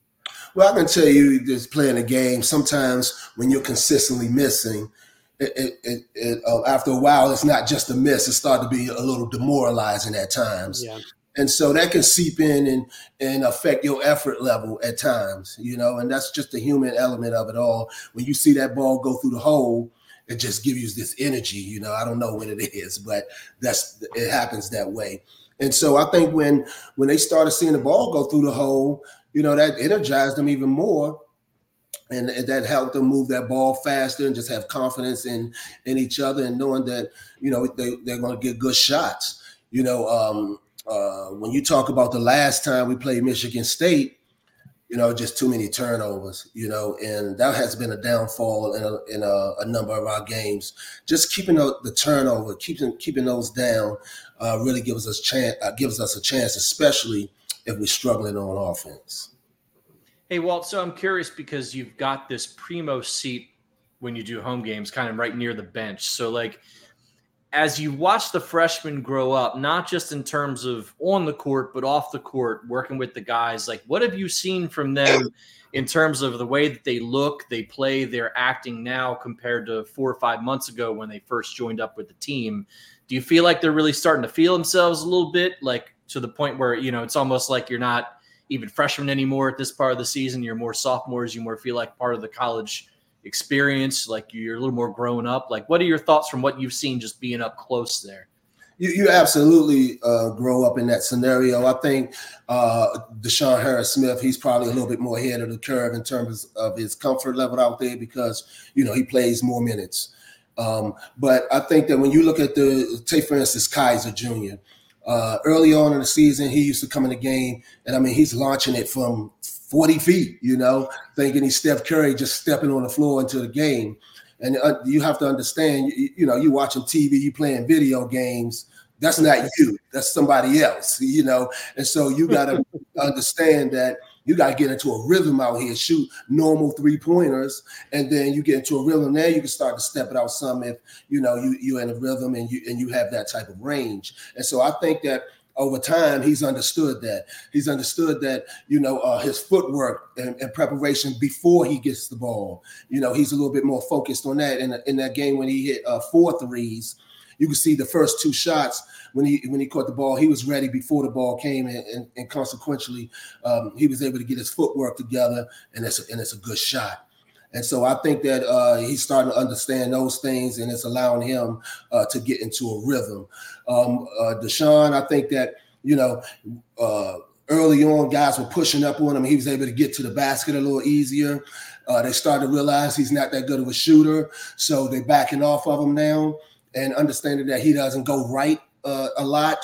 Well, I can tell you, just playing a game. Sometimes when you're consistently missing, it, it, it, it uh, after a while, it's not just a miss. It starts to be a little demoralizing at times. Yeah. And so that can seep in and, and affect your effort level at times, you know, and that's just the human element of it all. When you see that ball go through the hole, it just gives you this energy, you know. I don't know what it is, but that's it happens that way. And so I think when when they started seeing the ball go through the hole, you know, that energized them even more. And, that helped them move that ball faster and just have confidence in in each other and knowing that, you know, they, they're going to get good shots. You know, um, uh, when you talk about the last time we played Michigan State, you know, just too many turnovers, you know, and that has been a downfall in a, in a, a number of our games. Just keeping the, the turnover, keeping keeping those down, uh, really gives us chance uh, gives us a chance, especially if we're struggling on offense. Hey, Walt. So I'm curious because you've got this primo seat when you do home games, kind of right near the bench. So like as you watch the freshmen grow up, not just in terms of on the court, but off the court, working with the guys, like what have you seen from them in terms of the way that they look, they play, they're acting now compared to four or five months ago when they first joined up with the team? Do you feel like they're really starting to feel themselves a little bit, like to the point where, you know, it's almost like you're not even freshmen anymore at this part of the season? You're more sophomores, you more feel like part of the college experience, like you're a little more grown up. Like, what are your thoughts from what you've seen just being up close there? You, you absolutely uh, grow up in that scenario. I think uh, DeShawn Harris Smith, he's probably a little bit more ahead of the curve in terms of his comfort level out there because, you know, he plays more minutes. Um, but I think that when you look at the, take for instance, Kaiser Jr., uh, early on in the season, he used to come in the game, and I mean, he's launching it from 40 feet, you know, thinking he's Steph Curry just stepping on the floor into the game. And uh, you have to understand, you, you know, you watching TV, you playing video games. That's not you. That's somebody else, you know. And so you got to understand that you got to get into a rhythm out here, shoot normal three pointers, and then you get into a rhythm. There, you can start to step it out some if you know you you're in a rhythm and you and you have that type of range. And so I think that over time he's understood that he's understood that you know uh, his footwork and, and, preparation before he gets the ball you know he's a little bit more focused on that in, in that game when he hit uh, four threes you can see the first two shots when he when he caught the ball, he was ready before the ball came, and, and, and consequently, um, he was able to get his footwork together, and it's a, and it's a good shot. And so I think that uh, he's starting to understand those things, and it's allowing him uh, to get into a rhythm. Um, uh, DeShawn, I think that you know uh, early on, guys were pushing up on him. He was able to get to the basket a little easier. Uh, they started to realize he's not that good of a shooter, so they're backing off of him now and understanding that he doesn't go right uh, a lot.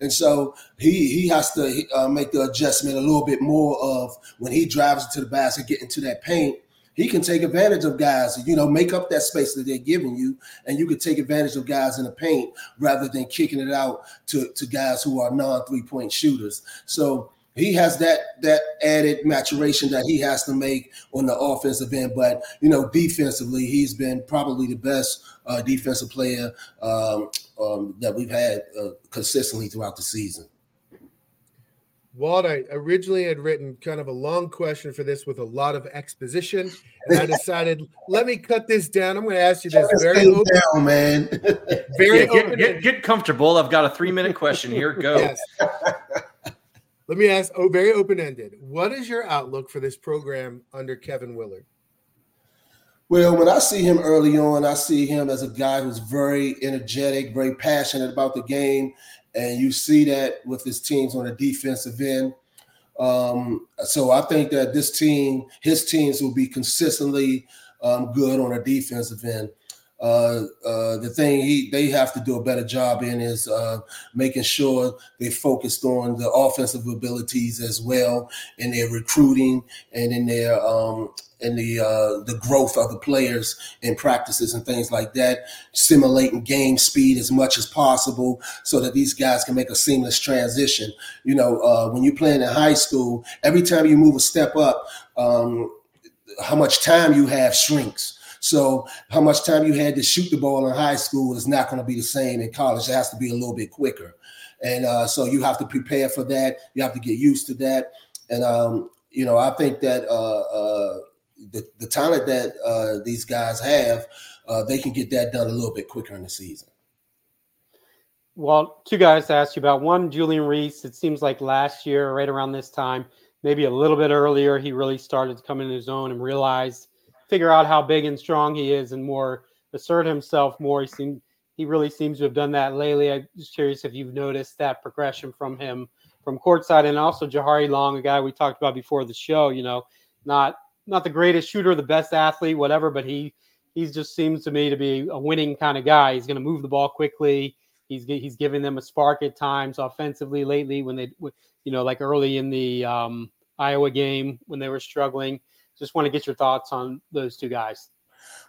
And so he he has to uh, make the adjustment a little bit more of when he drives into the basket, get into that paint. He can take advantage of guys, you know, make up that space that they're giving you, and you can take advantage of guys in the paint rather than kicking it out to, to guys who are non three point shooters. So he has that that added maturation that he has to make on the offensive end. But you know, defensively, he's been probably the best uh, defensive player um, um, that we've had uh, consistently throughout the season. Walt, I originally had written kind of a long question for this with a lot of exposition, and I decided let me cut this down. I'm going to ask you this very open, down, man. very Yeah, get, open. get, get comfortable. I've got a three minute question here. Go. Yes. Let me ask. Oh, very open ended. What is your outlook for this program under Kevin Willard? Well, when I see him early on, I see him as a guy who's very energetic, very passionate about the game. And you see that with his teams on the defensive end. Um, so I think that this team, his teams will be consistently um, good on the defensive end. Uh, uh, the thing he they have to do a better job in is uh, making sure they focused on the offensive abilities as well in their recruiting and in their um, in the uh, the growth of the players and practices and things like that, simulating game speed as much as possible so that these guys can make a seamless transition. You know, uh, when you're playing in high school, every time you move a step up, um, how much time you have shrinks. So how much time you had to shoot the ball in high school is not going to be the same in college. It has to be a little bit quicker. And uh, so you have to prepare for that. You have to get used to that. And, um, you know, I think that uh, uh, the, the talent that uh, these guys have, uh, they can get that done a little bit quicker in the season. Well, two guys to ask you about. One, Julian Reese. It seems like last year, right around this time, maybe a little bit earlier, he really started to come into his own and realize, figure out how big and strong he is, and more assert himself more. He seemed he really seems to have done that lately. I'm just curious if you've noticed that progression from him from courtside, and also Jahari Long, a guy we talked about before the show. You know, not not the greatest shooter, the best athlete, whatever, but he he just seems to me to be a winning kind of guy. He's going to move the ball quickly. He's he's giving them a spark at times offensively lately when they you know like early in the um, Iowa game when they were struggling. Just want to get your thoughts on those two guys.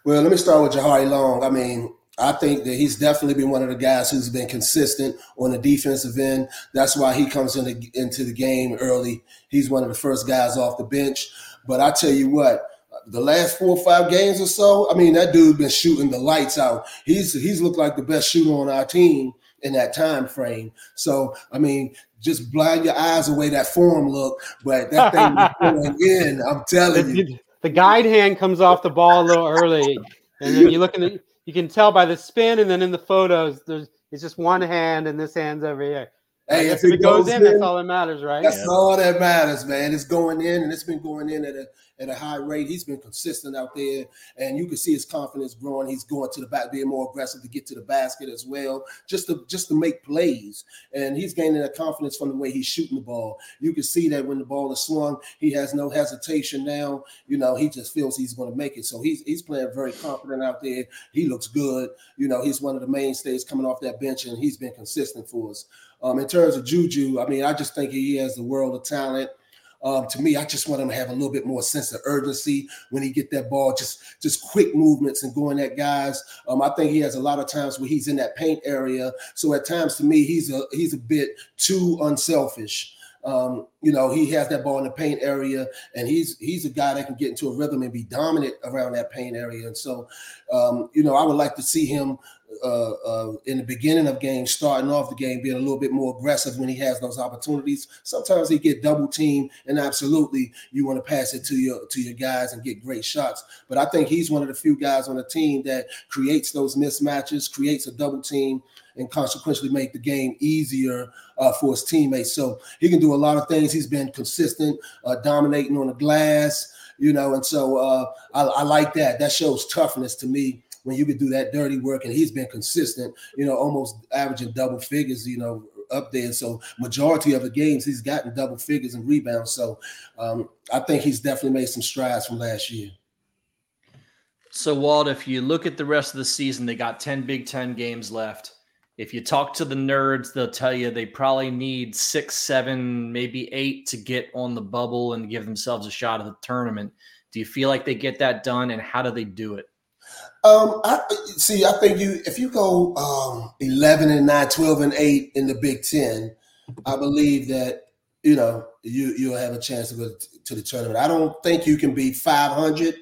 Well, let me start with Jahari Long. I mean, I think that he's definitely been one of the guys who's been consistent on the defensive end. That's why he comes into into the game early. He's one of the first guys off the bench. But I tell you what, the last four or five games or so, I mean, that dude's been shooting the lights out. He's he's looked like the best shooter on our team in that time frame. So, I mean, just blind your eyes away that form look, but that thing is going in. I'm telling you. The guide hand comes off the ball a little early, and then you look in the, you can tell by the spin, and then in the photos, there's it's just one hand, and this hand's over here. Hey, if, it goes, in, that's all that matters, right? That's all that matters, man. It's going in, and it's been going in at a at a high rate. He's been consistent out there, and you can see his confidence growing. He's going to the back, being more aggressive to get to the basket as well, just to just to make plays. And he's gaining that confidence from the way he's shooting the ball. You can see that when the ball is swung, he has no hesitation now. You know, he just feels he's going to make it. So he's he's playing very confident out there. He looks good. You know, he's one of the mainstays coming off that bench, and he's been consistent for us. Um, in terms of Juju, I mean, I just think he has the world of talent. Um, to me, I just want him to have a little bit more sense of urgency when he get that ball, just just quick movements and going at guys. Um, I think he has a lot of times where he's in that paint area. So at times, to me, he's a he's a bit too unselfish. Um, you know, he has that ball in the paint area, and he's he's a guy that can get into a rhythm and be dominant around that paint area. And so, um, you know, I would like to see him uh, uh, in the beginning of games, starting off the game, being a little bit more aggressive when he has those opportunities. Sometimes he get double teamed, and absolutely you want to pass it to your to your guys and get great shots. But I think he's one of the few guys on the team that creates those mismatches, creates a double team, and consequently make the game easier uh, for his teammates. So he can do a lot of things. He's been consistent, uh, dominating on the glass, you know, and so uh, I, I like that. That shows toughness to me when you could do that dirty work and he's been consistent, you know, almost averaging double figures, you know, up there. So majority of the games he's gotten double figures and rebounds. So um, I think he's definitely made some strides from last year. So Walt, if you look at the rest of the season, they got 10 Big Ten games left. If you talk to the nerds, they'll tell you they probably need six, seven, maybe eight to get on the bubble and give themselves a shot at the tournament. Do you feel like they get that done and how do they do it? Um, I see. I think you if you go um, eleven and 9, 12 and eight in the Big Ten, I believe that you know you you'll have a chance to go to the tournament. I don't think you can beat five hundred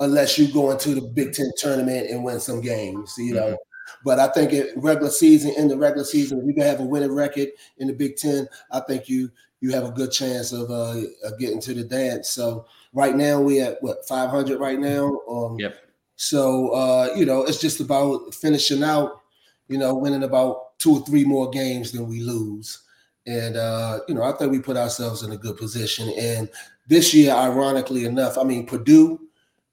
unless you go into the Big Ten tournament and win some games. You know, But I think in regular season, in the regular season, if you can have a winning record in the Big Ten, I think you you have a good chance of uh, getting to the dance. So right now we at what 500 right now. Um, yep. So uh, you know, it's just about finishing out. You know, winning about two or three more games than we lose. And uh, you know, I think we put ourselves in a good position. And this year, ironically enough, I mean, Purdue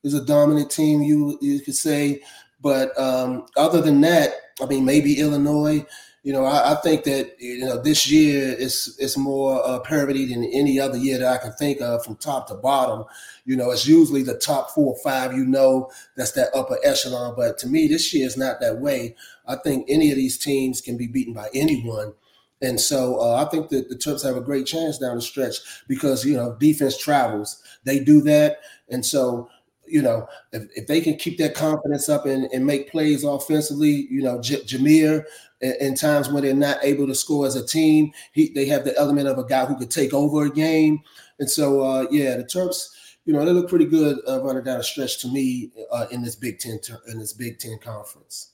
is a dominant team. You you could say, but um, other than that, I mean, maybe Illinois. You know, I, I think that you know this year is is more uh, parity than any other year that I can think of from top to bottom. You know, it's usually the top four or five. You know, that's that upper echelon. But to me, this year is not that way. I think any of these teams can be beaten by anyone. And so uh, I think that the Terps have a great chance down the stretch because, you know, defense travels. They do that. And so, you know, if, if they can keep that confidence up and, and make plays offensively, you know, J- Jahmir, in, times when they're not able to score as a team, he, they have the element of a guy who could take over a game. And so, uh, yeah, the Terps, you know, they look pretty good uh, running down a stretch to me uh, in this Big Ten in this Big Ten conference.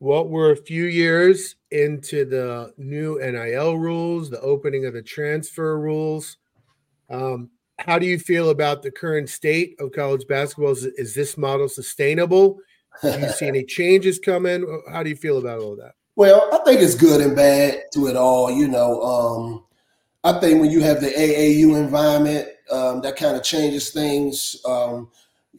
Well, we're a few years into the new NIL rules, the opening of the transfer rules. Um, how do you feel about the current state of college basketball? Is, is this model sustainable? Do you see any changes coming? How do you feel about all that? Well, I think it's good and bad to it all. You know, um, I think when you have the AAU environment, um, that kind of changes things. Um,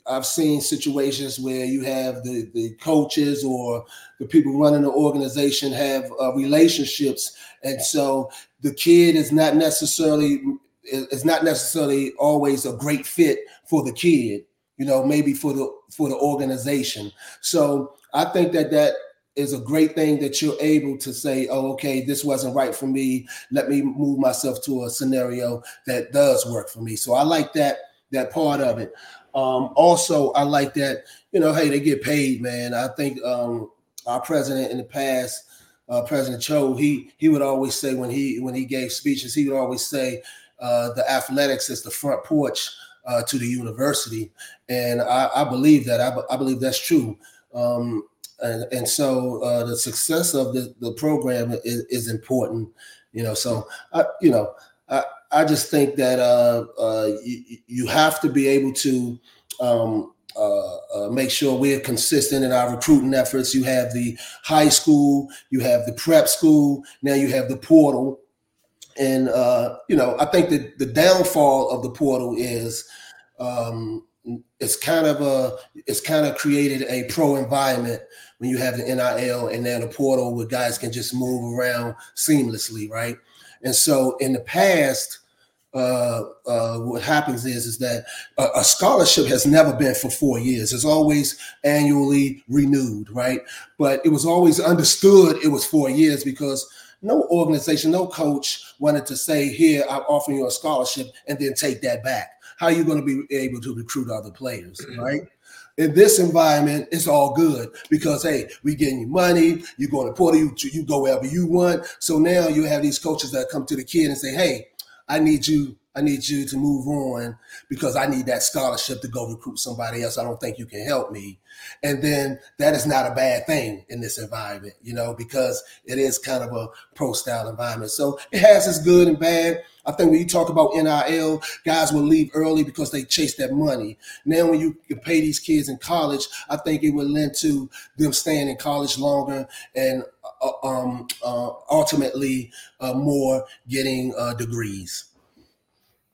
I've seen situations where you have the the coaches or the people running the organization have uh, relationships, and so the kid is not necessarily is not necessarily always a great fit for the kid. You know, maybe for the for the organization. So I think that that is a great thing that you're able to say, oh, okay, this wasn't right for me. Let me move myself to a scenario that does work for me. So I like that that part of it. Um, also, I like that, you know, hey, they get paid, man. I think um, our president in the past, uh, President Cho, he he would always say when he when he gave speeches, he would always say uh, the athletics is the front porch uh, to the university, and I, I believe that. I, I, believe that's true. Um, and, and so uh, the success of the, the program is, is important, you know. So I, you know, I, I just think that uh, uh, you, you, have to be able to um, uh, uh, make sure we're consistent in our recruiting efforts. You have the high school, you have the prep school, now you have the portal. And, uh, you know, I think that the downfall of the portal is um, it's kind of a it's kind of created a pro environment when you have the NIL and then the portal where guys can just move around seamlessly, right? And so in the past, uh, uh, what happens is is that a, a, scholarship has never been for four years. It's always annually renewed, right? But it was always understood it was four years because no organization, no coach wanted to say, "Here, I'm offering you a scholarship," and then take that back. How are you going to be able to recruit other players, right? in this environment, it's all good because hey, we getting you money. You going to portal, you you go wherever you want. So now you have these coaches that come to the kid and say, hey, I need you. I need you to move on because I need that scholarship to go recruit somebody else. I don't think you can help me. And then that is not a bad thing in this environment, you know, because it is kind of a pro style environment. So it has its good and bad. I think when you talk about NIL, guys will leave early because they chase that money. Now, when you can pay these kids in college, I think it will lend to them staying in college longer and uh, um, uh, ultimately uh, more getting uh, degrees.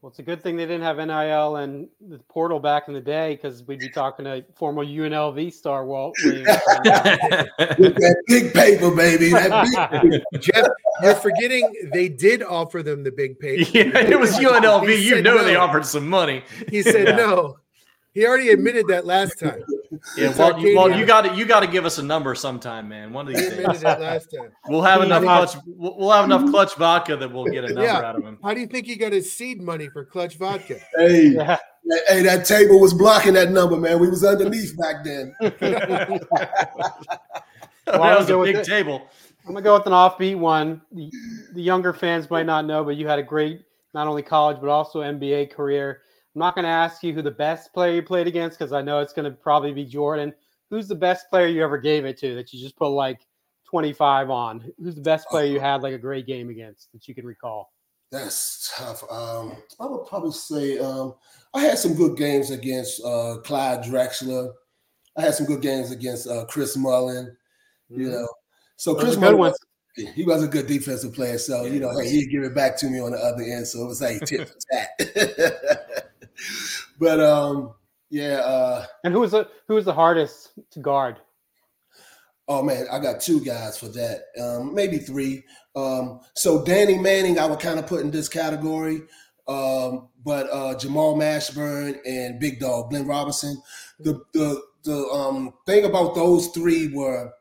Well, it's a good thing they didn't have NIL and the portal back in the day because we'd be talking to former UNLV star Walt Williams. that big paper, baby. Big Jeff, you're forgetting they did offer them the big paper. Yeah, it was UNLV. you know no. they offered some money. He said yeah. no. He already admitted that last time. Yeah, well, you, well, you got to you got to give us a number sometime, man. One of these days. last time. We'll have enough clutch. We'll have enough clutch vodka that we'll get a number yeah. out of him. How do you think he got his seed money for clutch vodka? Hey, yeah. hey, that table was blocking that number, man. We was underneath back then. well, that was a big table. I'm gonna go with an offbeat one. The, the younger fans might not know, but you had a great not only college but also NBA career. I'm not going to ask you who the best player you played against because I know it's going to probably be Jordan. who's the best player you ever gave it to that you just put like 25 on? Who's the best player you had like a great game against that you can recall? That's tough. Um, I would probably say um, I had some good games against uh, Clyde Drexler. I had some good games against uh, Chris Mullin. You Mhm. know, so Those Chris are good Mullin, ones. he was a good defensive player. So you know, hey, he'd give it back to me on the other end. So it was like tit for tat. but um, yeah. Uh, And who was the who was the hardest to guard? Oh man, I got two guys for that. Um, maybe three. Um, so Danny Manning, I would kind of put in this category. Um, but uh, Jamal Mashburn and Big Dog Glenn Robinson. The the the um, thing about those three were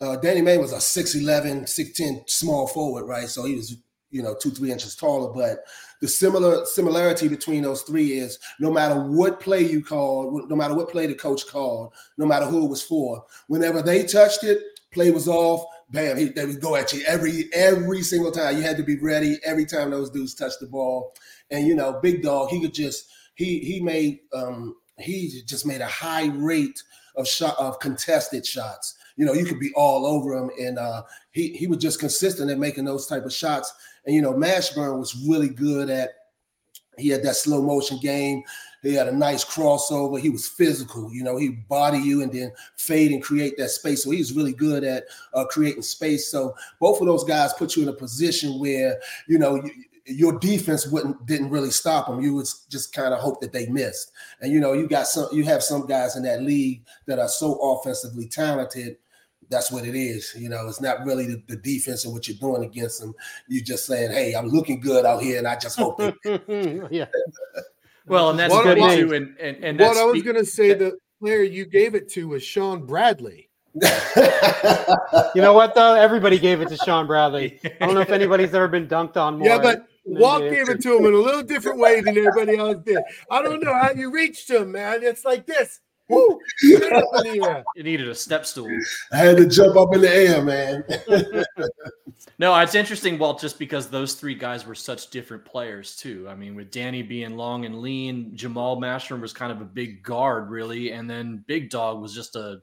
uh, Danny Manning was a 6'11", 6'10", small forward, right? So he was you know two three inches taller. But the similar similarity between those three is no matter what play you called, no matter what play the coach called, no matter who it was for, whenever they touched it, play was off. Bam, he, they would go at you every every single time. You had to be ready every time those dudes touched the ball. And you know, big dog, he could just he he made um he just made a high rate of shot of contested shots. You know, you could be all over him, and uh, he he was just consistent at making those type of shots. And you know, Mashburn was really good at. He had that slow motion game. He had a nice crossover. He was physical. You know, he body you and then fade and create that space. So he was really good at uh, creating space. So both of those guys put you in a position where you know you, your defense wouldn't didn't really stop them. You would just kind of hope that they missed. And you know, you got some. You have some guys in that league that are so offensively talented that's what it is. You know, it's not really the, the defense and what you're doing against them. You're just saying, "Hey, I'm looking good out here, and I just hope." Yeah. Well, and that's What good I- too. And and, and what that's I was going to say, the player you gave it to was Shawn Bradley. You know what though? Everybody gave it to Shawn Bradley. I don't know if anybody's ever been dunked on more. Yeah, but than Walt gave it to him in a little different way than everybody else did. I don't know how you reached him, man. It's like this. Woo! Get up in the air. you needed a step stool. I had to jump up in the air, man. No, it's interesting, Walt, just because those three guys were such different players too. I mean, with Danny being long and lean, Jamal Mashburn was kind of a big guard, really, and then Big Dog was just a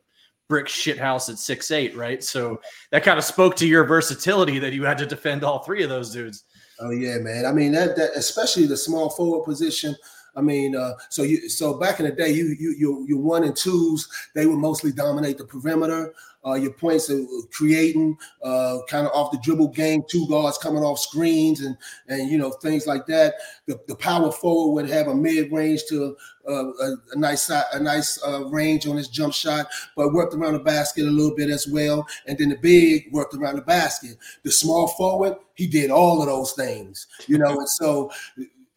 brick shithouse at six eight, right? So that kind of spoke to your versatility that you had to defend all three of those dudes. Oh yeah, man. I mean that that especially the small forward position. I mean, uh, so you so back in the day, you you you you one and twos, they would mostly dominate the perimeter. Uh, your points are creating uh, kind of off the dribble game, two guards coming off screens and and you know things like that. The, the power forward would have a mid range to uh, a, a nice a nice uh, range on his jump shot, but worked around the basket a little bit as well. And then the big worked around the basket. The small forward, he did all of those things, you know. and so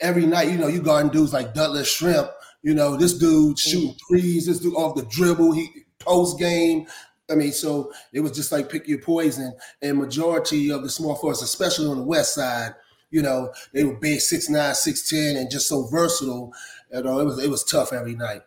every night, you know, you guarding dudes like Detlef Schrempf. You know, this dude shooting threes, this dude off the dribble, he post game. I mean, so it was just like pick your poison. And majority of the small forwards, especially on the west side, you know, they were big six nine, six ten, and just so versatile. You know, it was it was tough every night.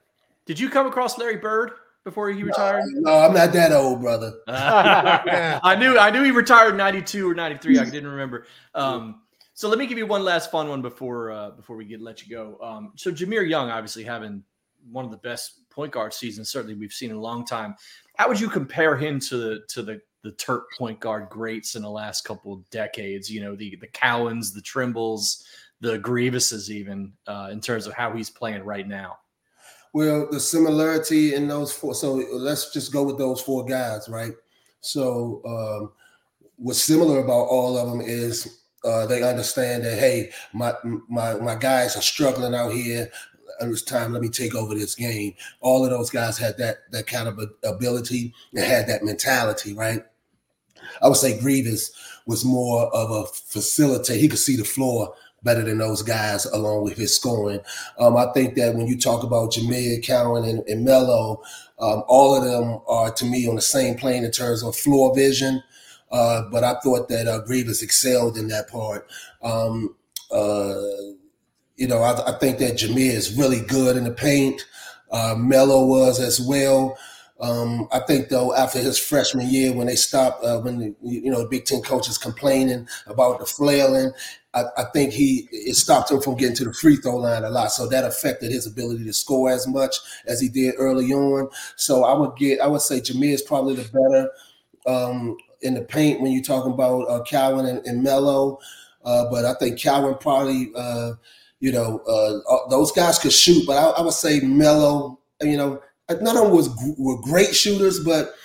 Did you come across Larry Bird before he retired? No, I'm not that old, brother. I knew I knew he retired in 92 or 93. I didn't remember. Um, so let me give you one last fun one before uh, before we get let you go. Um, so Jahmir Young obviously having one of the best point guard seasons certainly we've seen in a long time. How would you compare him to the to the the Terp point guard greats in the last couple of decades? You know, the the Cowans, the Trimbles, the Greivises, even uh, in terms of how he's playing right now. Well, the similarity in those four. So let's just go with those four guys, right? So um, what's similar about all of them is uh, they understand that hey, my my my guys are struggling out here. And it's time. Let me take over this game. All of those guys had that that kind of ability and had that mentality, right? I would say Greivis was more of a facilitator. He could see the floor better than those guys, along with his scoring. Um, I think that when you talk about Jahmir, Cowan, and, and Melo, um, all of them are to me on the same plane in terms of floor vision. Uh, but I thought that uh, Greivis excelled in that part. Um, uh, you know, I, I, think that Jahmir is really good in the paint. Uh, Melo was as well. Um, I think though after his freshman year, when they stopped, uh, when the, you know Big Ten coaches complaining about the flailing, I, I, think he it stopped him from getting to the free throw line a lot. So that affected his ability to score as much as he did early on. So I would get, I would say Jameer is probably the better um, in the paint when you're talking about uh, Cowan and, and Melo. Uh, but I think Cowan probably, uh, you know, uh, those guys could shoot. But I, I would say Melo, you know none of them was were great shooters, but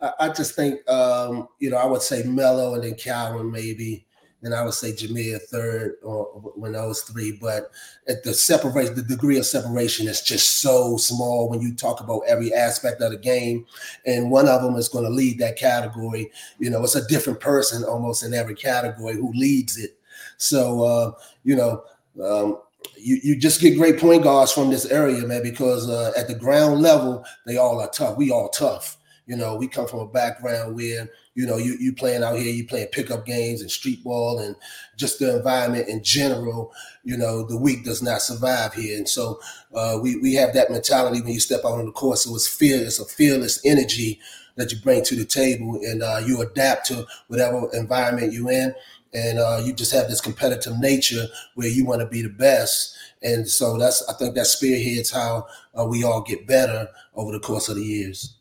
I, I just think um, you know I would say Melo and then Calvin maybe, and I would say Jahmir third or when those three. But at the separation, the degree of separation is just so small when you talk about every aspect of the game, and one of them is going to lead that category. You know, it's a different person almost in every category who leads it. So uh, you know. Um, you, you just get great point guards from this area, man, because uh, at the ground level, they all are tough. We all tough. You know, we come from a background where, you know, you, you playing out here, you playing pickup games and street ball and just the environment in general, you know, the weak does not survive here. And so uh, we, we have that mentality when you step out on the course. So it's fearless, a fearless energy that you bring to the table and uh, you adapt to whatever environment you're in and uh, you just have this competitive nature where you want to be the best. And so that's I think that spearheads how uh, we all get better over the course of the years.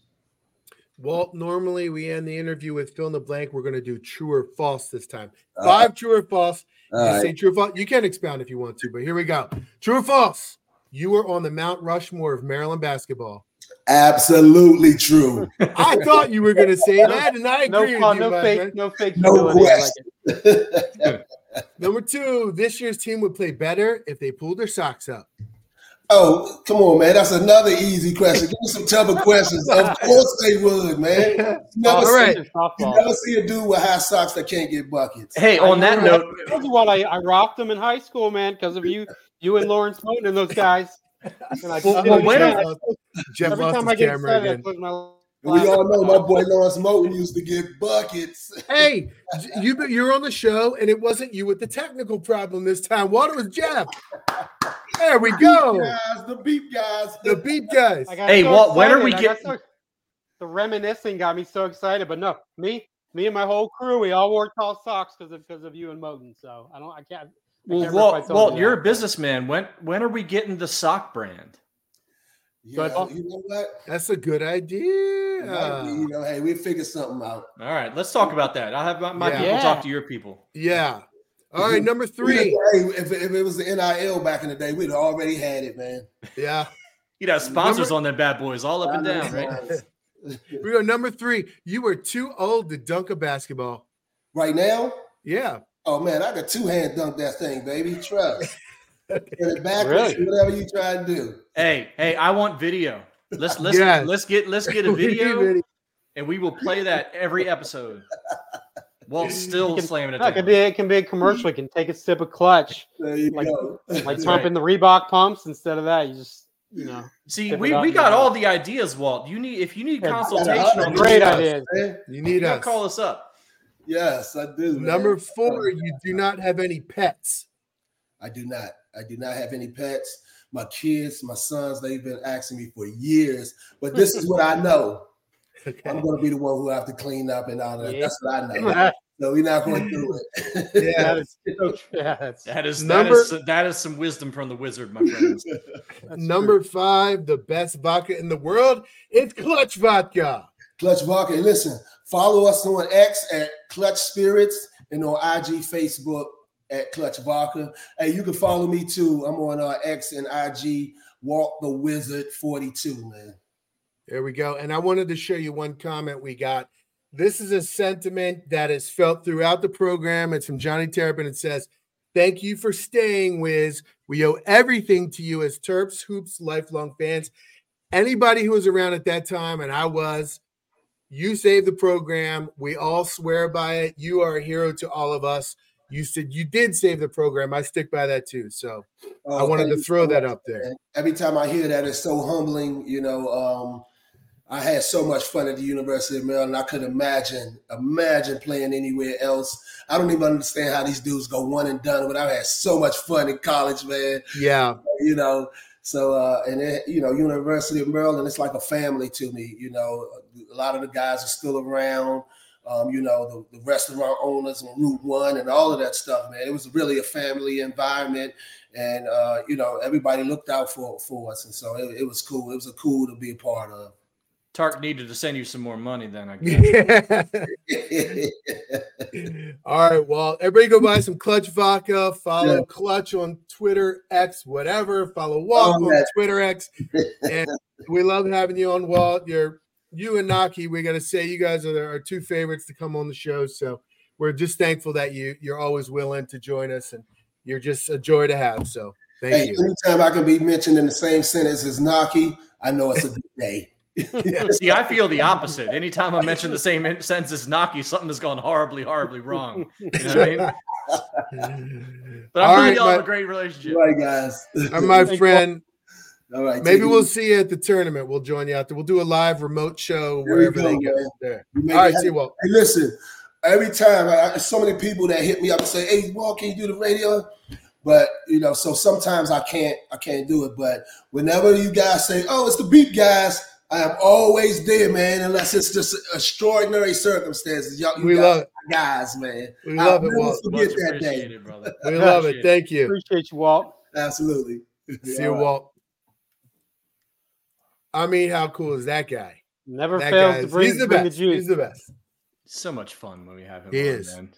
Walt, normally we end the interview with fill in the blank. We're going to do true or false this time. Five uh, true or false. You right. say true or false. You can expound if you want to, but here we go. True or false? You were on the Mount Rushmore of Maryland basketball. Absolutely true. I thought you were going to say that, and I agree no, with you. No fake, no fake. No question. Number two, this year's team would play better if they pulled their socks up. Oh, come on, man. That's another easy question. Give me some tougher questions. Of course they would, man. You never, All right. see, you never see a dude with high socks that can't get buckets. Hey, on that note, that's what I, I rocked them in high school, man, because of you, you and Lawrence Moten and those guys. And I well, well, when are, Jeff every time I get excited, I put my we all know my boy Lawrence Moten used to get buckets. hey, you you're on the show, and it wasn't you with the technical problem this time. Water was Jeff. There we go. Guys, the beep guys. The beep guys. Hey, so what? When are we getting? So, the reminiscing got me so excited, but no, me, me and my whole crew, we all wore tall socks because of because of you and Moten. So I don't, I can't. Well, Walt, Walt you are a businessman. When when are we getting the sock brand? Yeah, but, you know what? That's a good idea. Be, you know, hey, we figure something out. All right, let's talk about that. I'll have my, my yeah. people talk to your people. Yeah. All right, number three. If, if it was the NIL back in the day, we'd already had it, man. Yeah. You know, sponsors number, on them bad boys all up and down, right? we go number three. You were too old to dunk a basketball. Right now? Yeah. Oh man, I got two hand dunk that thing, baby. Trust. Get it backwards, really? whatever you try to do. Hey, hey, I want video. Let's let's yes. let's get let's get a video, and we will play that every episode. While still can, slamming it. No, it can be it can be a commercial. You can take a sip of clutch. There you like, go. like pumping right. the Reebok pumps instead of that. You just you know. See, we, we got all the ideas, Walt. You need if you need consultation on great ideas. You need you us. Call us up. Yes, I do. Number four, you do not have any pets. I do not. I do not have any pets. My kids, my sons, they've been asking me for years. But this is what I know. Okay. I'm going to be the one who have to clean up and all that. Yeah. That's what I know. so we're not going to do it. yeah, that is, yeah, that's, that is number, that is that is some wisdom from the wizard, my friends. number true. five, the best vodka in the world. It's Clutch Vodka. Clutch Vodka. And listen, follow us on X at Clutch Spirits and on IG, Facebook at Clutch Vodka. Hey, you can follow me too. I'm on uh, X and IG, Walt the Wizard 42, man. There we go. And I wanted to show you one comment we got. This is a sentiment that is felt throughout the program. It's from Johnny Terrapin. It says, Thank you for staying, Wiz. We owe everything to you as Terps Hoops lifelong fans. Anybody who was around at that time, and I was, you saved the program. We all swear by it. You are a hero to all of us. You said you did save the program. I stick by that too. So I oh, wanted to throw that up there. Every time I hear that, it's so humbling. You know, um, I had so much fun at the University of Maryland. I could imagine, imagine playing anywhere else. I don't even understand how these dudes go one and done, but I had so much fun in college, man. Yeah. You know, So, uh, and it, you know, University of Maryland, it's like a family to me. You know, a lot of the guys are still around. Um, you know, the, the restaurant owners on Route One and all of that stuff, man. It was really a family environment, and uh, you know, everybody looked out for for us, and so it, it was cool. It was a cool to be a part of. Tark needed to send you some more money then, I guess. All right. Well, everybody go buy some Clutch Vodka. Follow yeah. Clutch on Twitter, X, whatever. Follow Walt oh, on Twitter, X. And we love having you on, Walt. You're you and Naki. We got to say you guys are our two favorites to come on the show. So we're just thankful that you you're always willing to join us, and you're just a joy to have. So thank hey, you. Anytime I can be mentioned in the same sentence as Naki, I know it's a good day. See, I feel the opposite. Anytime I mention the same sentence as Naki, something has gone horribly, horribly wrong. You know what I mean? But I'm really right, a great relationship. All right, guys. my friend. All right. Maybe we'll see you at the tournament. We'll join you out there. We'll do a live remote show there wherever go, they go. There. All right, see you, Walt. Hey, listen. Every time, I, so many people that hit me up and say, "Hey, Walt, can you do the radio?" But you know, so sometimes I can't, I can't do it. But whenever you guys say, "Oh, it's the beat guys," I am always there, man, unless it's just extraordinary circumstances. Y'all, we love it. guys, man. We love I'll it, Walt. Forget that day. brother. We love it. Thank you. Appreciate you, Walt. Absolutely. See you, Walt. I mean, how cool is that guy? Never that fails to bring, he's the bring best. the juice. He's the best. So much fun when we have him. He on, is. Man.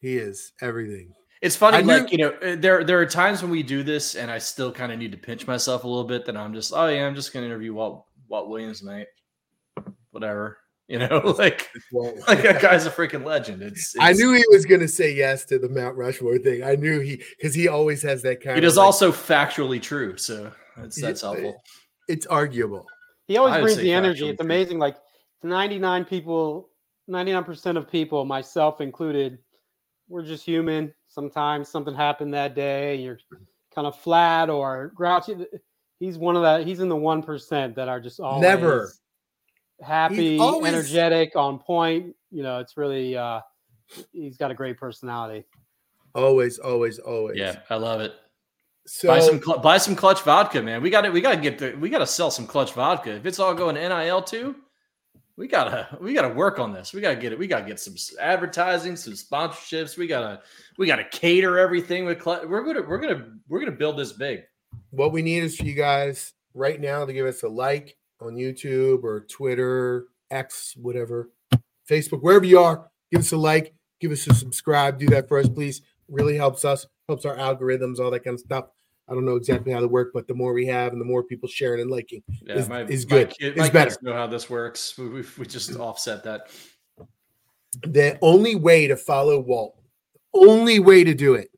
He is everything. It's funny, like you know, uh, there there are times when we do this, and I still kind of need to pinch myself a little bit. That I'm just, oh yeah, I'm just going to interview Walt Walt Williams tonight. Whatever, you know, like like that guy's a freaking legend. It's, it's I knew he was going to say yes to the Mount Rushmore thing. I knew he because he always has that kind. It of is like, also factually true, so that's that's helpful. It's arguable. He always brings the energy. It's amazing. Like 99 people, 99% of people, myself included, we're just human. Sometimes something happened that day. You're kind of flat or grouchy. He's one of that. He's in the one percent that are just always never happy, always... energetic, on point. You know, it's really. uh He's got a great personality. Always, always, always. Yeah, I love it. So buy some buy some clutch vodka, man. We got to we got to get the we got to sell some clutch vodka. If it's all going NIL too, we gotta we gotta work on this. We gotta get it. We gotta get some advertising, some sponsorships. We gotta we gotta cater everything with clutch. We're gonna we're gonna we're gonna build this big. What we need is for you guys right now to give us a like on YouTube or Twitter, X, whatever, Facebook, wherever you are. Give us a like, give us a subscribe. Do that for us, please. Really helps us, helps our algorithms, all that kind of stuff. I don't know exactly how to work, but the more we have and the more people sharing and liking yeah, is, my, is good. My kid, is better. know how this works. We, we, we just mm. offset that. The only way to follow Walt, only way to do it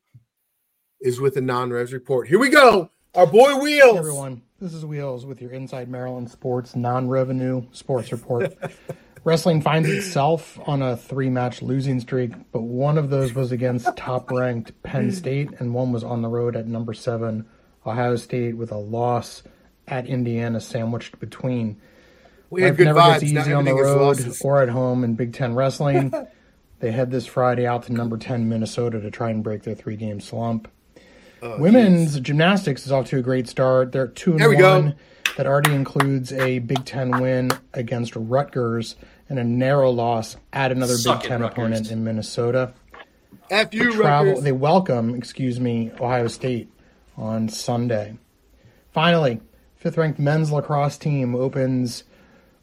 is with a non-res report. Here we go. Our boy Wheels. Hey everyone, this is Wheels with your Inside Maryland Sports non-revenue sports report. Wrestling finds itself on a three match losing streak, but one of those was against top ranked Penn hmm. State, and one was on the road at number seven, Ohio State, with a loss at Indiana sandwiched between. We Life good never vibes. gets easy on the road or at home in Big Ten wrestling. they head this Friday out to number 10 Minnesota to try and break their three game slump. Oh, Women's geez. gymnastics is off to a great start. They're two and there we one. Go. That already includes a Big Ten win against Rutgers and a narrow loss at another Suck Big Ten opponent in Minnesota. F you, they travel, They welcome, excuse me, Ohio State on Sunday. Finally, fifth-ranked men's lacrosse team opens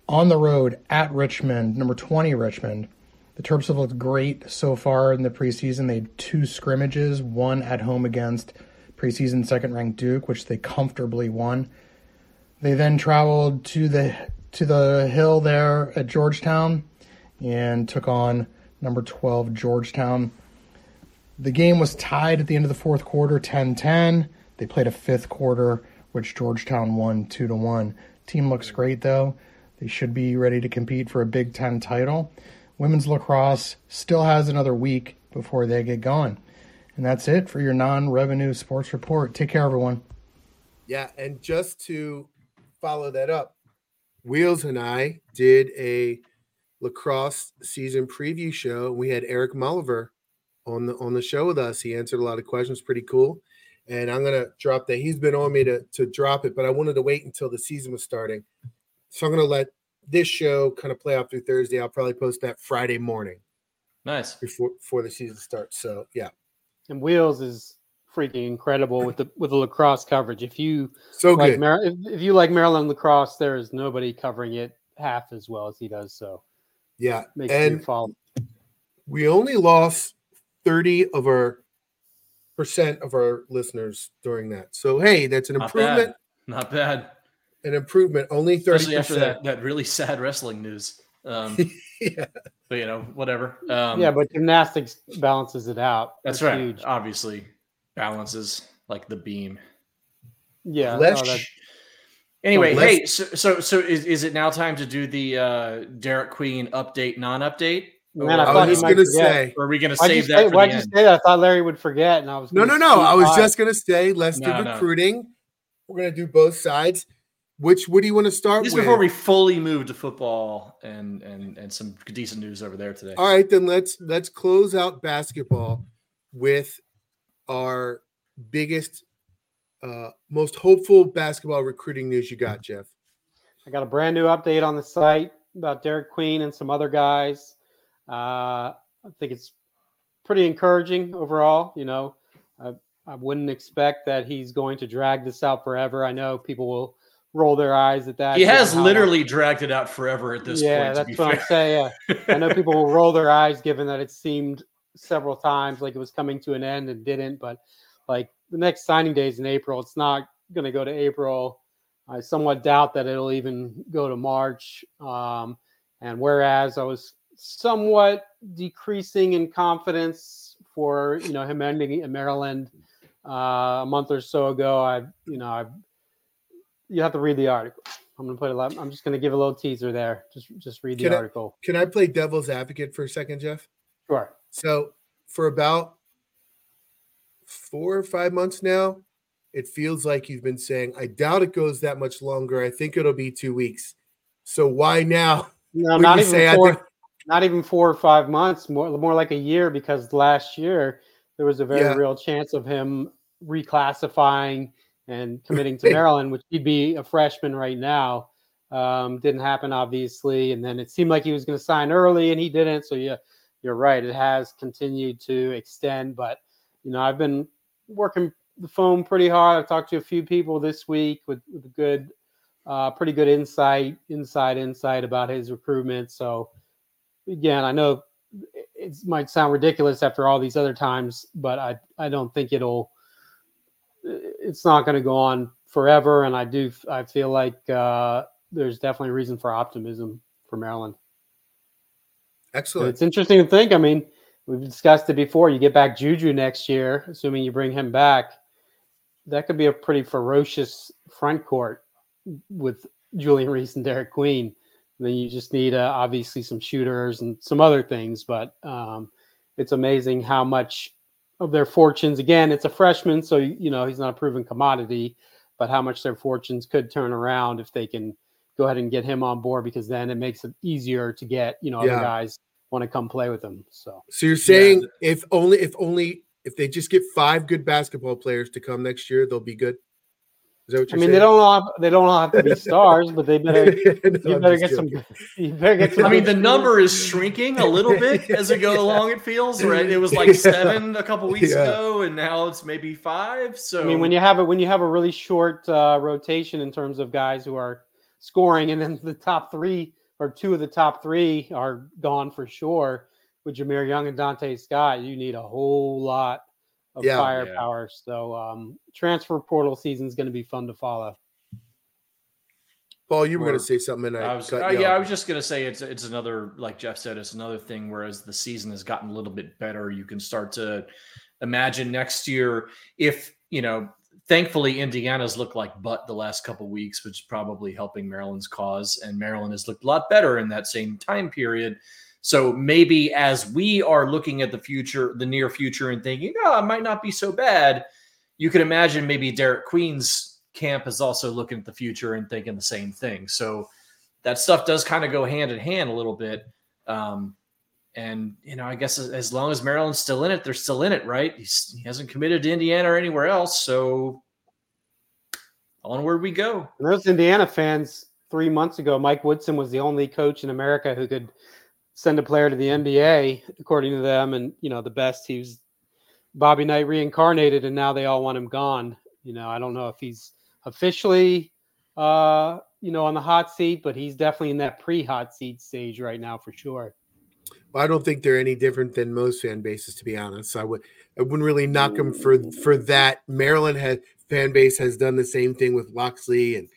on the road at Richmond, number 20 Richmond. The Terps have looked great so far in the preseason. They had two scrimmages, one at home against preseason second-ranked Duke, which they comfortably won. They then traveled to the to the hill there at Georgetown and took on number 12 Georgetown. The game was tied at the end of the fourth quarter 10-10. They played a fifth quarter which Georgetown won 2 to 1. Team looks great though. They should be ready to compete for a Big 10 title. Women's lacrosse still has another week before they get going. And that's it for your non-revenue sports report. Take care everyone. Yeah, and just to follow that up, Wheels and I did a lacrosse season preview show. We had Eric Mulliver on the on the show with us. He answered a lot of questions, pretty cool. and I'm gonna drop that. He's been on me to to drop it, but I wanted to wait until the season was starting, so I'm gonna let this show kind of play out through Thursday. I'll probably post that Friday morning. Nice before before the season starts. So yeah, and Wheels is freaking incredible with the with the lacrosse coverage. If you so like good, Mar- if, if you like Maryland lacrosse, there is nobody covering it half as well as he does. So yeah, makes and you follow. we only lost thirty of our percent of our listeners during that. So hey, that's an Not improvement. bad. Not bad. An improvement. Only thirty Especially after that, that really sad wrestling news. Um, yeah. But you know, whatever. Um, yeah, but gymnastics balances it out. that's, right. Huge. Obviously, balances like the beam. Yeah. Let's- no, Anyway, let's- hey, so so so is, is it now time to do the uh Derek Queen update, non-update? Man, I I thought was he gonna say. Or are we gonna Why'd you save say, that for why'd the you end? say that? I thought Larry would forget, and I was No, no, no. I was by. just gonna say let's do No, no. recruiting. We're gonna do both sides. Which what do you want to start Just with? before we fully move to football and and and some decent news over there today. All right, then let's let's close out basketball with our biggest, uh, most hopeful basketball recruiting news you got, Jeff. I got a brand new update on the site about Derek Queen and some other guys. Uh, I think it's pretty encouraging overall. You know, I, I wouldn't expect that he's going to drag this out forever. I know people will roll their eyes at that. He has literally dragged it out forever at this yeah, point. that's be what fair. I'm saying. Yeah. I know people will roll their eyes given that it seemed several times like it was coming to an end and didn't. But like the next signing day is in April. It's not going to go to April. I somewhat doubt that it'll even go to March. Um, and whereas I was somewhat decreasing in confidence for you know him ending in Maryland uh, a month or so ago, I you know I you have to read the article. I'm gonna put it. I'm just gonna give a little teaser there. Just just read the Can I- article. Can I play devil's advocate for a second, Jeff? Sure. So for about four or five months now, it feels like you've been saying, I doubt it goes that much longer. I think it'll be two weeks. So why now? No, not even say, four. think- not even four or five months. More more like a year because last year there was a very Yeah. real chance of him reclassifying and committing to Maryland, which he'd be a freshman right now. Um, didn't happen, obviously, and then it seemed like he was going to sign early, and he didn't. So yeah, you're right. It has continued to extend, but you know, I've been working the phone pretty hard. I've talked to a few people this week with, with a good, uh, pretty good insight, inside insight about his recruitment. So again, I know it might sound ridiculous after all these other times, but I I don't think it'll. It's not going to go on forever, and I do I feel like uh, there's definitely reason for optimism for Maryland. Excellent. it's interesting to think. I mean, we've discussed it before. You get back Juju next year, assuming you bring him back. That could be a pretty ferocious front court with Julian Reese and Derek Queen. And then you just need uh, obviously some shooters and some other things, but um, it's amazing how much of their fortunes. Again, it's a freshman, so you know he's not a proven commodity, but how much their fortunes could turn around if they can go ahead and get him on board, because then it makes it easier to get you know Yeah. other guys want to come play with them. So So you're saying if only if only if they just get five good basketball players to come next year, they'll be good. Is that what I you're mean, saying? they don't all have, they don't all have to be stars, but they better No, you better get some you better get some. I mean, the number is shrinking a little bit as it go along. It feels right. It was like Yeah. seven a couple weeks Yeah. ago, and now it's maybe five. So I mean, when you have a when you have a really short uh, rotation in terms of guys who are scoring, and then the top three or two of the top three are gone for sure with Jahmir Young and Donta Scott, you need a whole lot of Yeah. firepower. So um, transfer portal season is going to be fun to follow. Paul, you were going to say something, and I, I was, cut uh, yeah, I was just gonna say it's it's another like Jeff said, it's another thing. Whereas the season has gotten a little bit better, you can start to imagine next year if you know. Thankfully, Indiana's looked like butt the last couple weeks, which is probably helping Maryland's cause. And Maryland has looked a lot better in that same time period. So maybe as we are looking at the future, the near future, and thinking, oh, it might not be so bad, you can imagine maybe Derek Queen's camp is also looking at the future and thinking the same thing. So that stuff does kind of go hand in hand a little bit. Um, And you know, I guess as, long as Maryland's still in it, they're still in it, right? He's, he hasn't committed to Indiana or anywhere else, so onward we go. Those Indiana fans three months ago, Mike Woodson was the only coach in America who could send a player to the NBA, according to them. And you know, the best he was Bobby Knight reincarnated, and now they all want him gone. You know, I don't know if he's officially, uh, you know, on the hot seat, but he's definitely in that pre-hot seat stage right now for sure. Well, I don't think they're any different than most fan bases, to be honest. So I would I wouldn't really knock them for for that. Maryland had fan base has done the same thing with Locksley and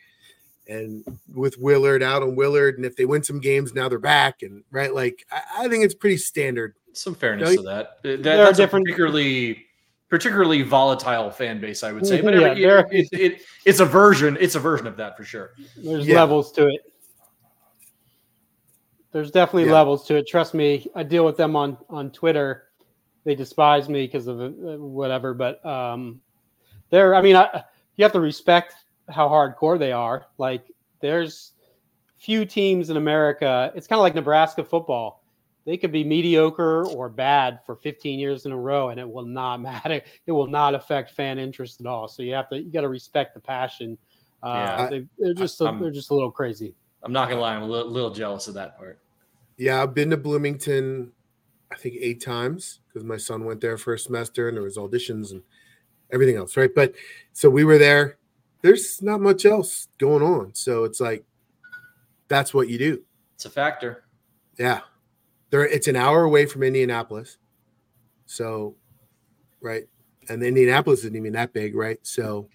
and with Willard out on Willard, and if they win some games, now they're back and right. Like I, I think it's pretty standard. Some fairness to that. that that's different... particularly particularly volatile fan base, I would say. But yeah, it, it, it, it's a version. It's a version of that for sure. There's yeah. levels to it. There's definitely yeah. levels to it. Trust me, I deal with them on on Twitter. They despise me because of uh, whatever, but um, they're. I mean, I, you have to respect how hardcore they are. Like, there's few teams in America. It's kind of like Nebraska football. They could be mediocre or bad for 15 years in a row, and it will not matter. It will not affect fan interest at all. So you have to you got to respect the passion. Uh, yeah, they, are just a, they're just a little crazy. I'm not gonna lie, I'm a little, little jealous of that part. Yeah, I've been to Bloomington, I think eight times because my son went there for a semester and there was auditions and everything else, right? But so we were there. There's not much else going on, so it's like that's what you do. It's a factor. Yeah, there. It's an hour away from Indianapolis, so right, and Indianapolis isn't even that big, right? So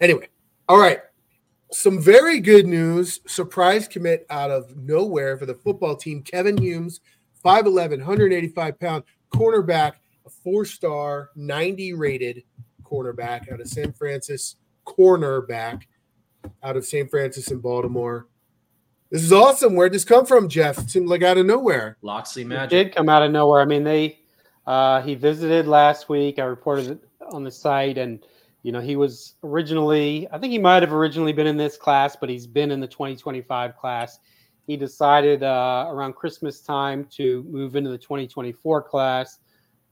anyway, all right some very good news. Surprise commit out of nowhere for the football team. Kevin Humes, 5'11, 185 pound cornerback, a four star, 90 rated cornerback out of San Francis, cornerback out of St. Francis in Baltimore. This is awesome. Where'd this come from, Jeff? It seemed like out of nowhere. Locksley Magic. It did come out of nowhere. I mean, they uh, he visited last week. I reported it on the site and you know, he was originally, I think he might have originally been in this class, but he's been in the 2025 class. He decided uh, around Christmas time to move into the 2024 class.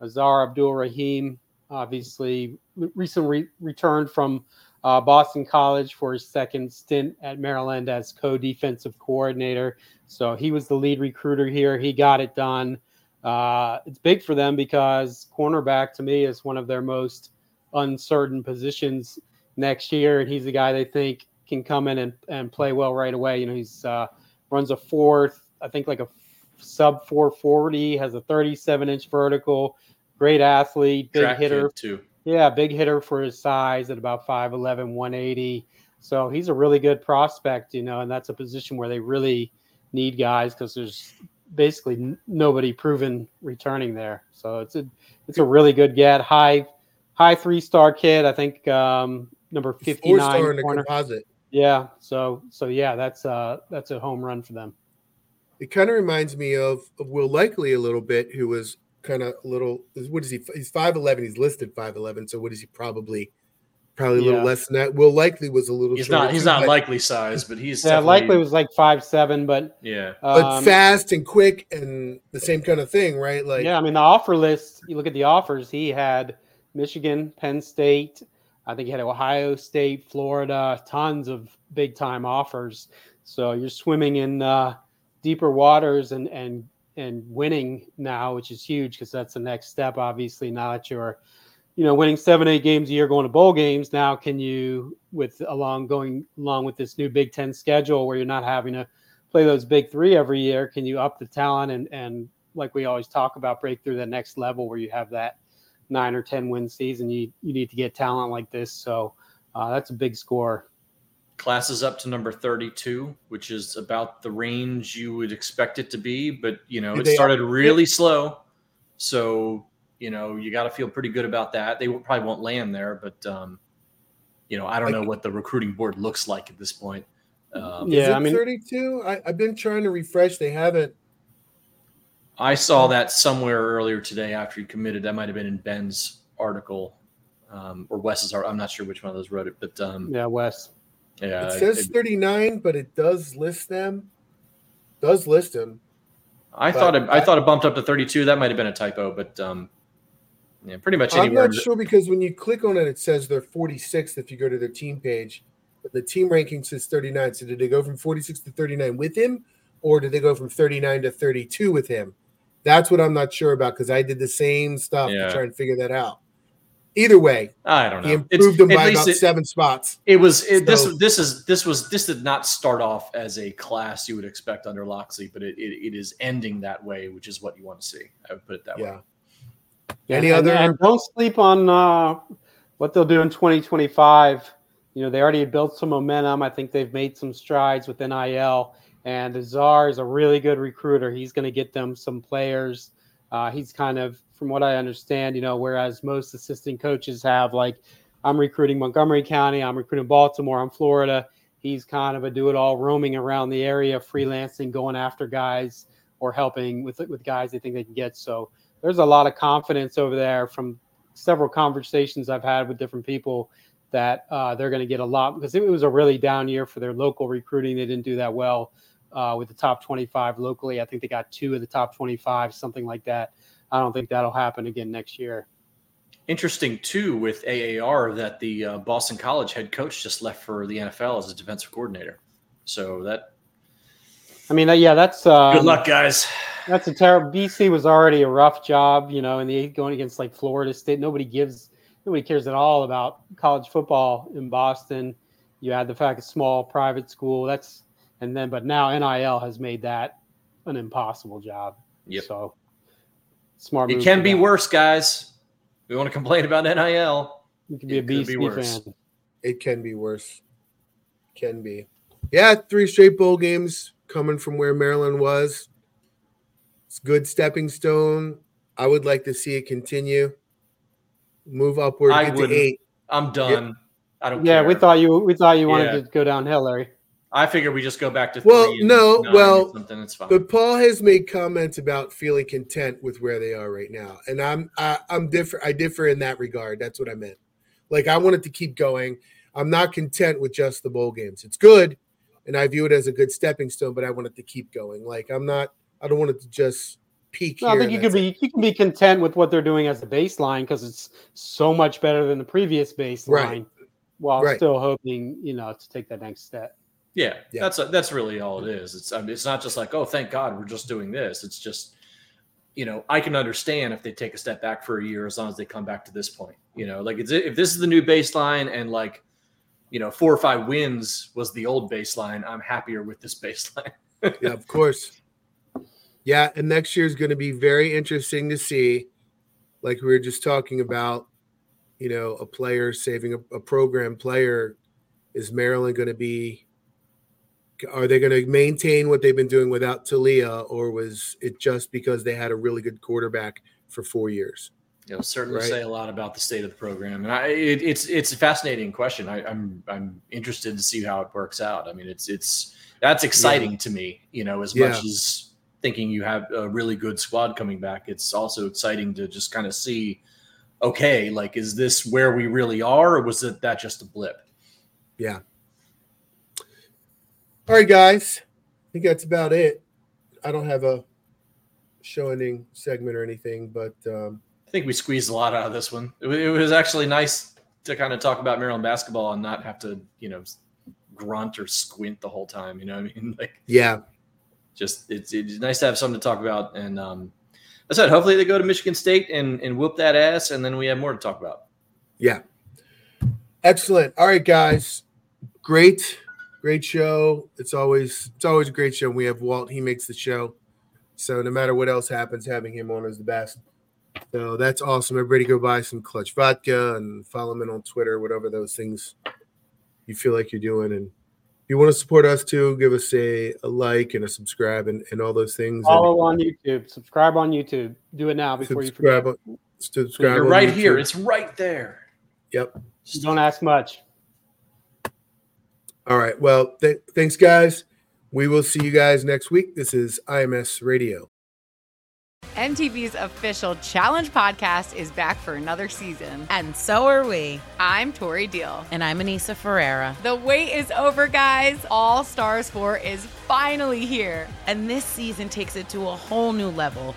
Azar Abdul Rahim, obviously, recently returned from uh, Boston College for his second stint at Maryland as co defensive coordinator. So he was the lead recruiter here. He got it done. Uh, it's big for them because cornerback to me is one of their most uncertain positions next year, and he's the guy they think can come in and, and play well right away. You know, he's uh, runs a fourth, I think like a sub 440, has a 37 inch vertical, great athlete, big Track hitter too. Yeah, big hitter for his size at about 5'11, 180. So he's a really good prospect, you know, and that's a position where they really need guys because there's basically nobody proven returning there. So it's a it's a really good get. High high three star kid. I think um, number fifty nine. Four star in the composite. Yeah. So so yeah, that's uh that's a home run for them. It kind of reminds me of, of Will Likely a little bit, who was kind of a little. What is he? He's five eleven. He's listed five eleven. So what is he? Probably probably a little yeah. less than that. Will Likely was a little. He's not. He's too, not but, likely size, but he's yeah. Likely was like five seven, but yeah, um, but fast and quick and the same kind of thing, right? Like yeah, I mean the offer list. You look at the offers. He had Michigan, Penn State. I think he had Ohio State, Florida, tons of big time offers. So you're swimming in uh, deeper waters and and and winning now, which is huge because that's the next step. Obviously, now that you're, you know, winning seven, eight games a year, going to bowl games. Now, can you, with along going along with this new Big Ten schedule, where you're not having to play those big three every year, can you up the talent and and like we always talk about, break through the next level where you have that nine or ten win season, you you need to get talent like this. So uh, that's a big score. Classes up to number 32, which is about the range you would expect it to be, but you know it started really slow, so you know you got to feel pretty good about that. They probably won't land there, but um, you know I don't know what the recruiting board looks like at this point. Um, yeah, I mean 32. I, I've been trying to refresh. They haven't I saw that somewhere earlier today after he committed. That might have been in Ben's article um, or Wes's article. I'm not sure which one of those wrote it, but um, yeah, Wes. Yeah, it says it, 39, but it does list them. Does list them. I But thought it, I thought it bumped up to 32. That might have been a typo, but um, yeah, pretty much anywhere. I'm not sure because when you click on it, it says they're 46th if you go to their team page. But the team ranking says 39. So did they go from 46 to 39 with him, or did they go from 39 to 32 with him? That's what I'm not sure about because I did the same stuff Yeah. to try and figure that out. Either way, I don't know. he It's- improved them at by about it- seven spots. It was it, this. So- This is this was this did not start off as a class you would expect under Locksley, but it, it, it is ending that way, which is what you want to see. I would put it that way. Yeah. Yeah, Any and- other- And don't sleep on uh, what they'll do in 2025. You know, they already built some momentum. I think they've made some strides with NIL. And Azar is a really good recruiter. He's going to get them some players. Uh, he's kind of, from what I understand, you know, whereas most assistant coaches have, like, I'm recruiting Montgomery County, I'm recruiting Baltimore, I'm Florida. He's kind of a do it all, roaming around the area, freelancing, going after guys or helping with with guys they think they can get. So there's a lot of confidence over there from several conversations I've had with different people that uh, they're going to get a lot because it was a really down year for their local recruiting. They didn't do that well uh, with the top 25 locally. I think they got two of the top 25, something like that. I don't think that'll happen again next year. Interesting too with AAR that the uh, Boston College head coach just left for the NFL as a defensive coordinator. So that I mean, yeah, that's um, good luck, guys. That's a terrible. BC was already a rough job, you know, and the going against like Florida State. Nobody gives, nobody cares at all about college football in Boston. You had the fact it's small private school. That's and then, but now NIL has made that an impossible job. Yep. So smart. It can be them. worse, guys. We want to complain about NIL. You can be a It could be worse. fan. It can be worse. Can be. Yeah, three straight bowl games coming from where Maryland was. It's good stepping stone. I would like to see it continue. Move upward, I get to wouldn't. eight. I'm done. I don't. Yeah, care. we thought you we thought you wanted Yeah. to go downhill, Larry. I figure we just go back to Well, and no, well, something. It's fine. But Paul has made comments about feeling content with where they are right now, and I'm I, I'm different. I differ in that regard. That's what I meant. Like I wanted to keep going. I'm not content with just the bowl games. It's good, and I view it as a good stepping stone. But I want it to keep going. Like I'm not. I don't want it to just peak. No, I think you could be you can be content with what they're doing as a baseline because it's so much better than the previous baseline, Right. while Right. still hoping you know to take that next step. Yeah, that's that's really all it is. It's I mean, it's not just like oh, thank God we're just doing this. It's just you know I can understand if they take a step back for a year as long as they come back to this point. You know, like it's, if this is the new baseline and like you know four or five wins was the old baseline, I'm happier with this baseline. yeah, of course. Yeah, and next year is going to be very interesting to see. Like we were just talking about, you know, a player saving a, a program player. Is Maryland going to be? Are they going to maintain what they've been doing without Taulia, or was it just because they had a really good quarterback for four years? It'll certainly Right. say a lot about the state of the program, and I, it, it's it's a fascinating question. I, I'm I'm interested to see how it works out. I mean, it's it's that's exciting to me. You know, as Yeah. much as thinking you have a really good squad coming back, it's also exciting to just kind of see, okay, like is this where we really are, or was it that just a blip? Yeah. All right, guys. I think that's about it. I don't have a show ending segment or anything, but um, I think we squeezed a lot out of this one. It, it was actually nice to kind of talk about Maryland basketball and not have to, you know, grunt or squint the whole time. You know what I mean? Like, yeah, just it's, it's nice to have something to talk about. And um, I said, hopefully they go to Michigan State and, and whoop that ass, and then we have more to talk about. Yeah. Excellent. All right, guys. Great, great show. It's always it's always a great show. We have Walt. He makes the show. So no matter what else happens, having him on is the best. So that's awesome. Everybody go buy some clutch vodka and follow him on Twitter, whatever those things you feel like you're doing. And if you want to support us too, give us a, a like and a subscribe and, and all those things. And Follow on YouTube, subscribe on YouTube. Do it now before you forget. subscribe, on- subscribe. You're on right here. It's right there. Yep. Don't ask much. All right. Well, th- thanks, guys. We will see you guys next week. This is IMS Radio. MTV's official Challenge podcast is back for another season. And so are we. I'm Tori Deal. And I'm Aneesa Ferreira. The wait is over, guys. All Stars 4 is finally here. And this season takes it to a whole new level.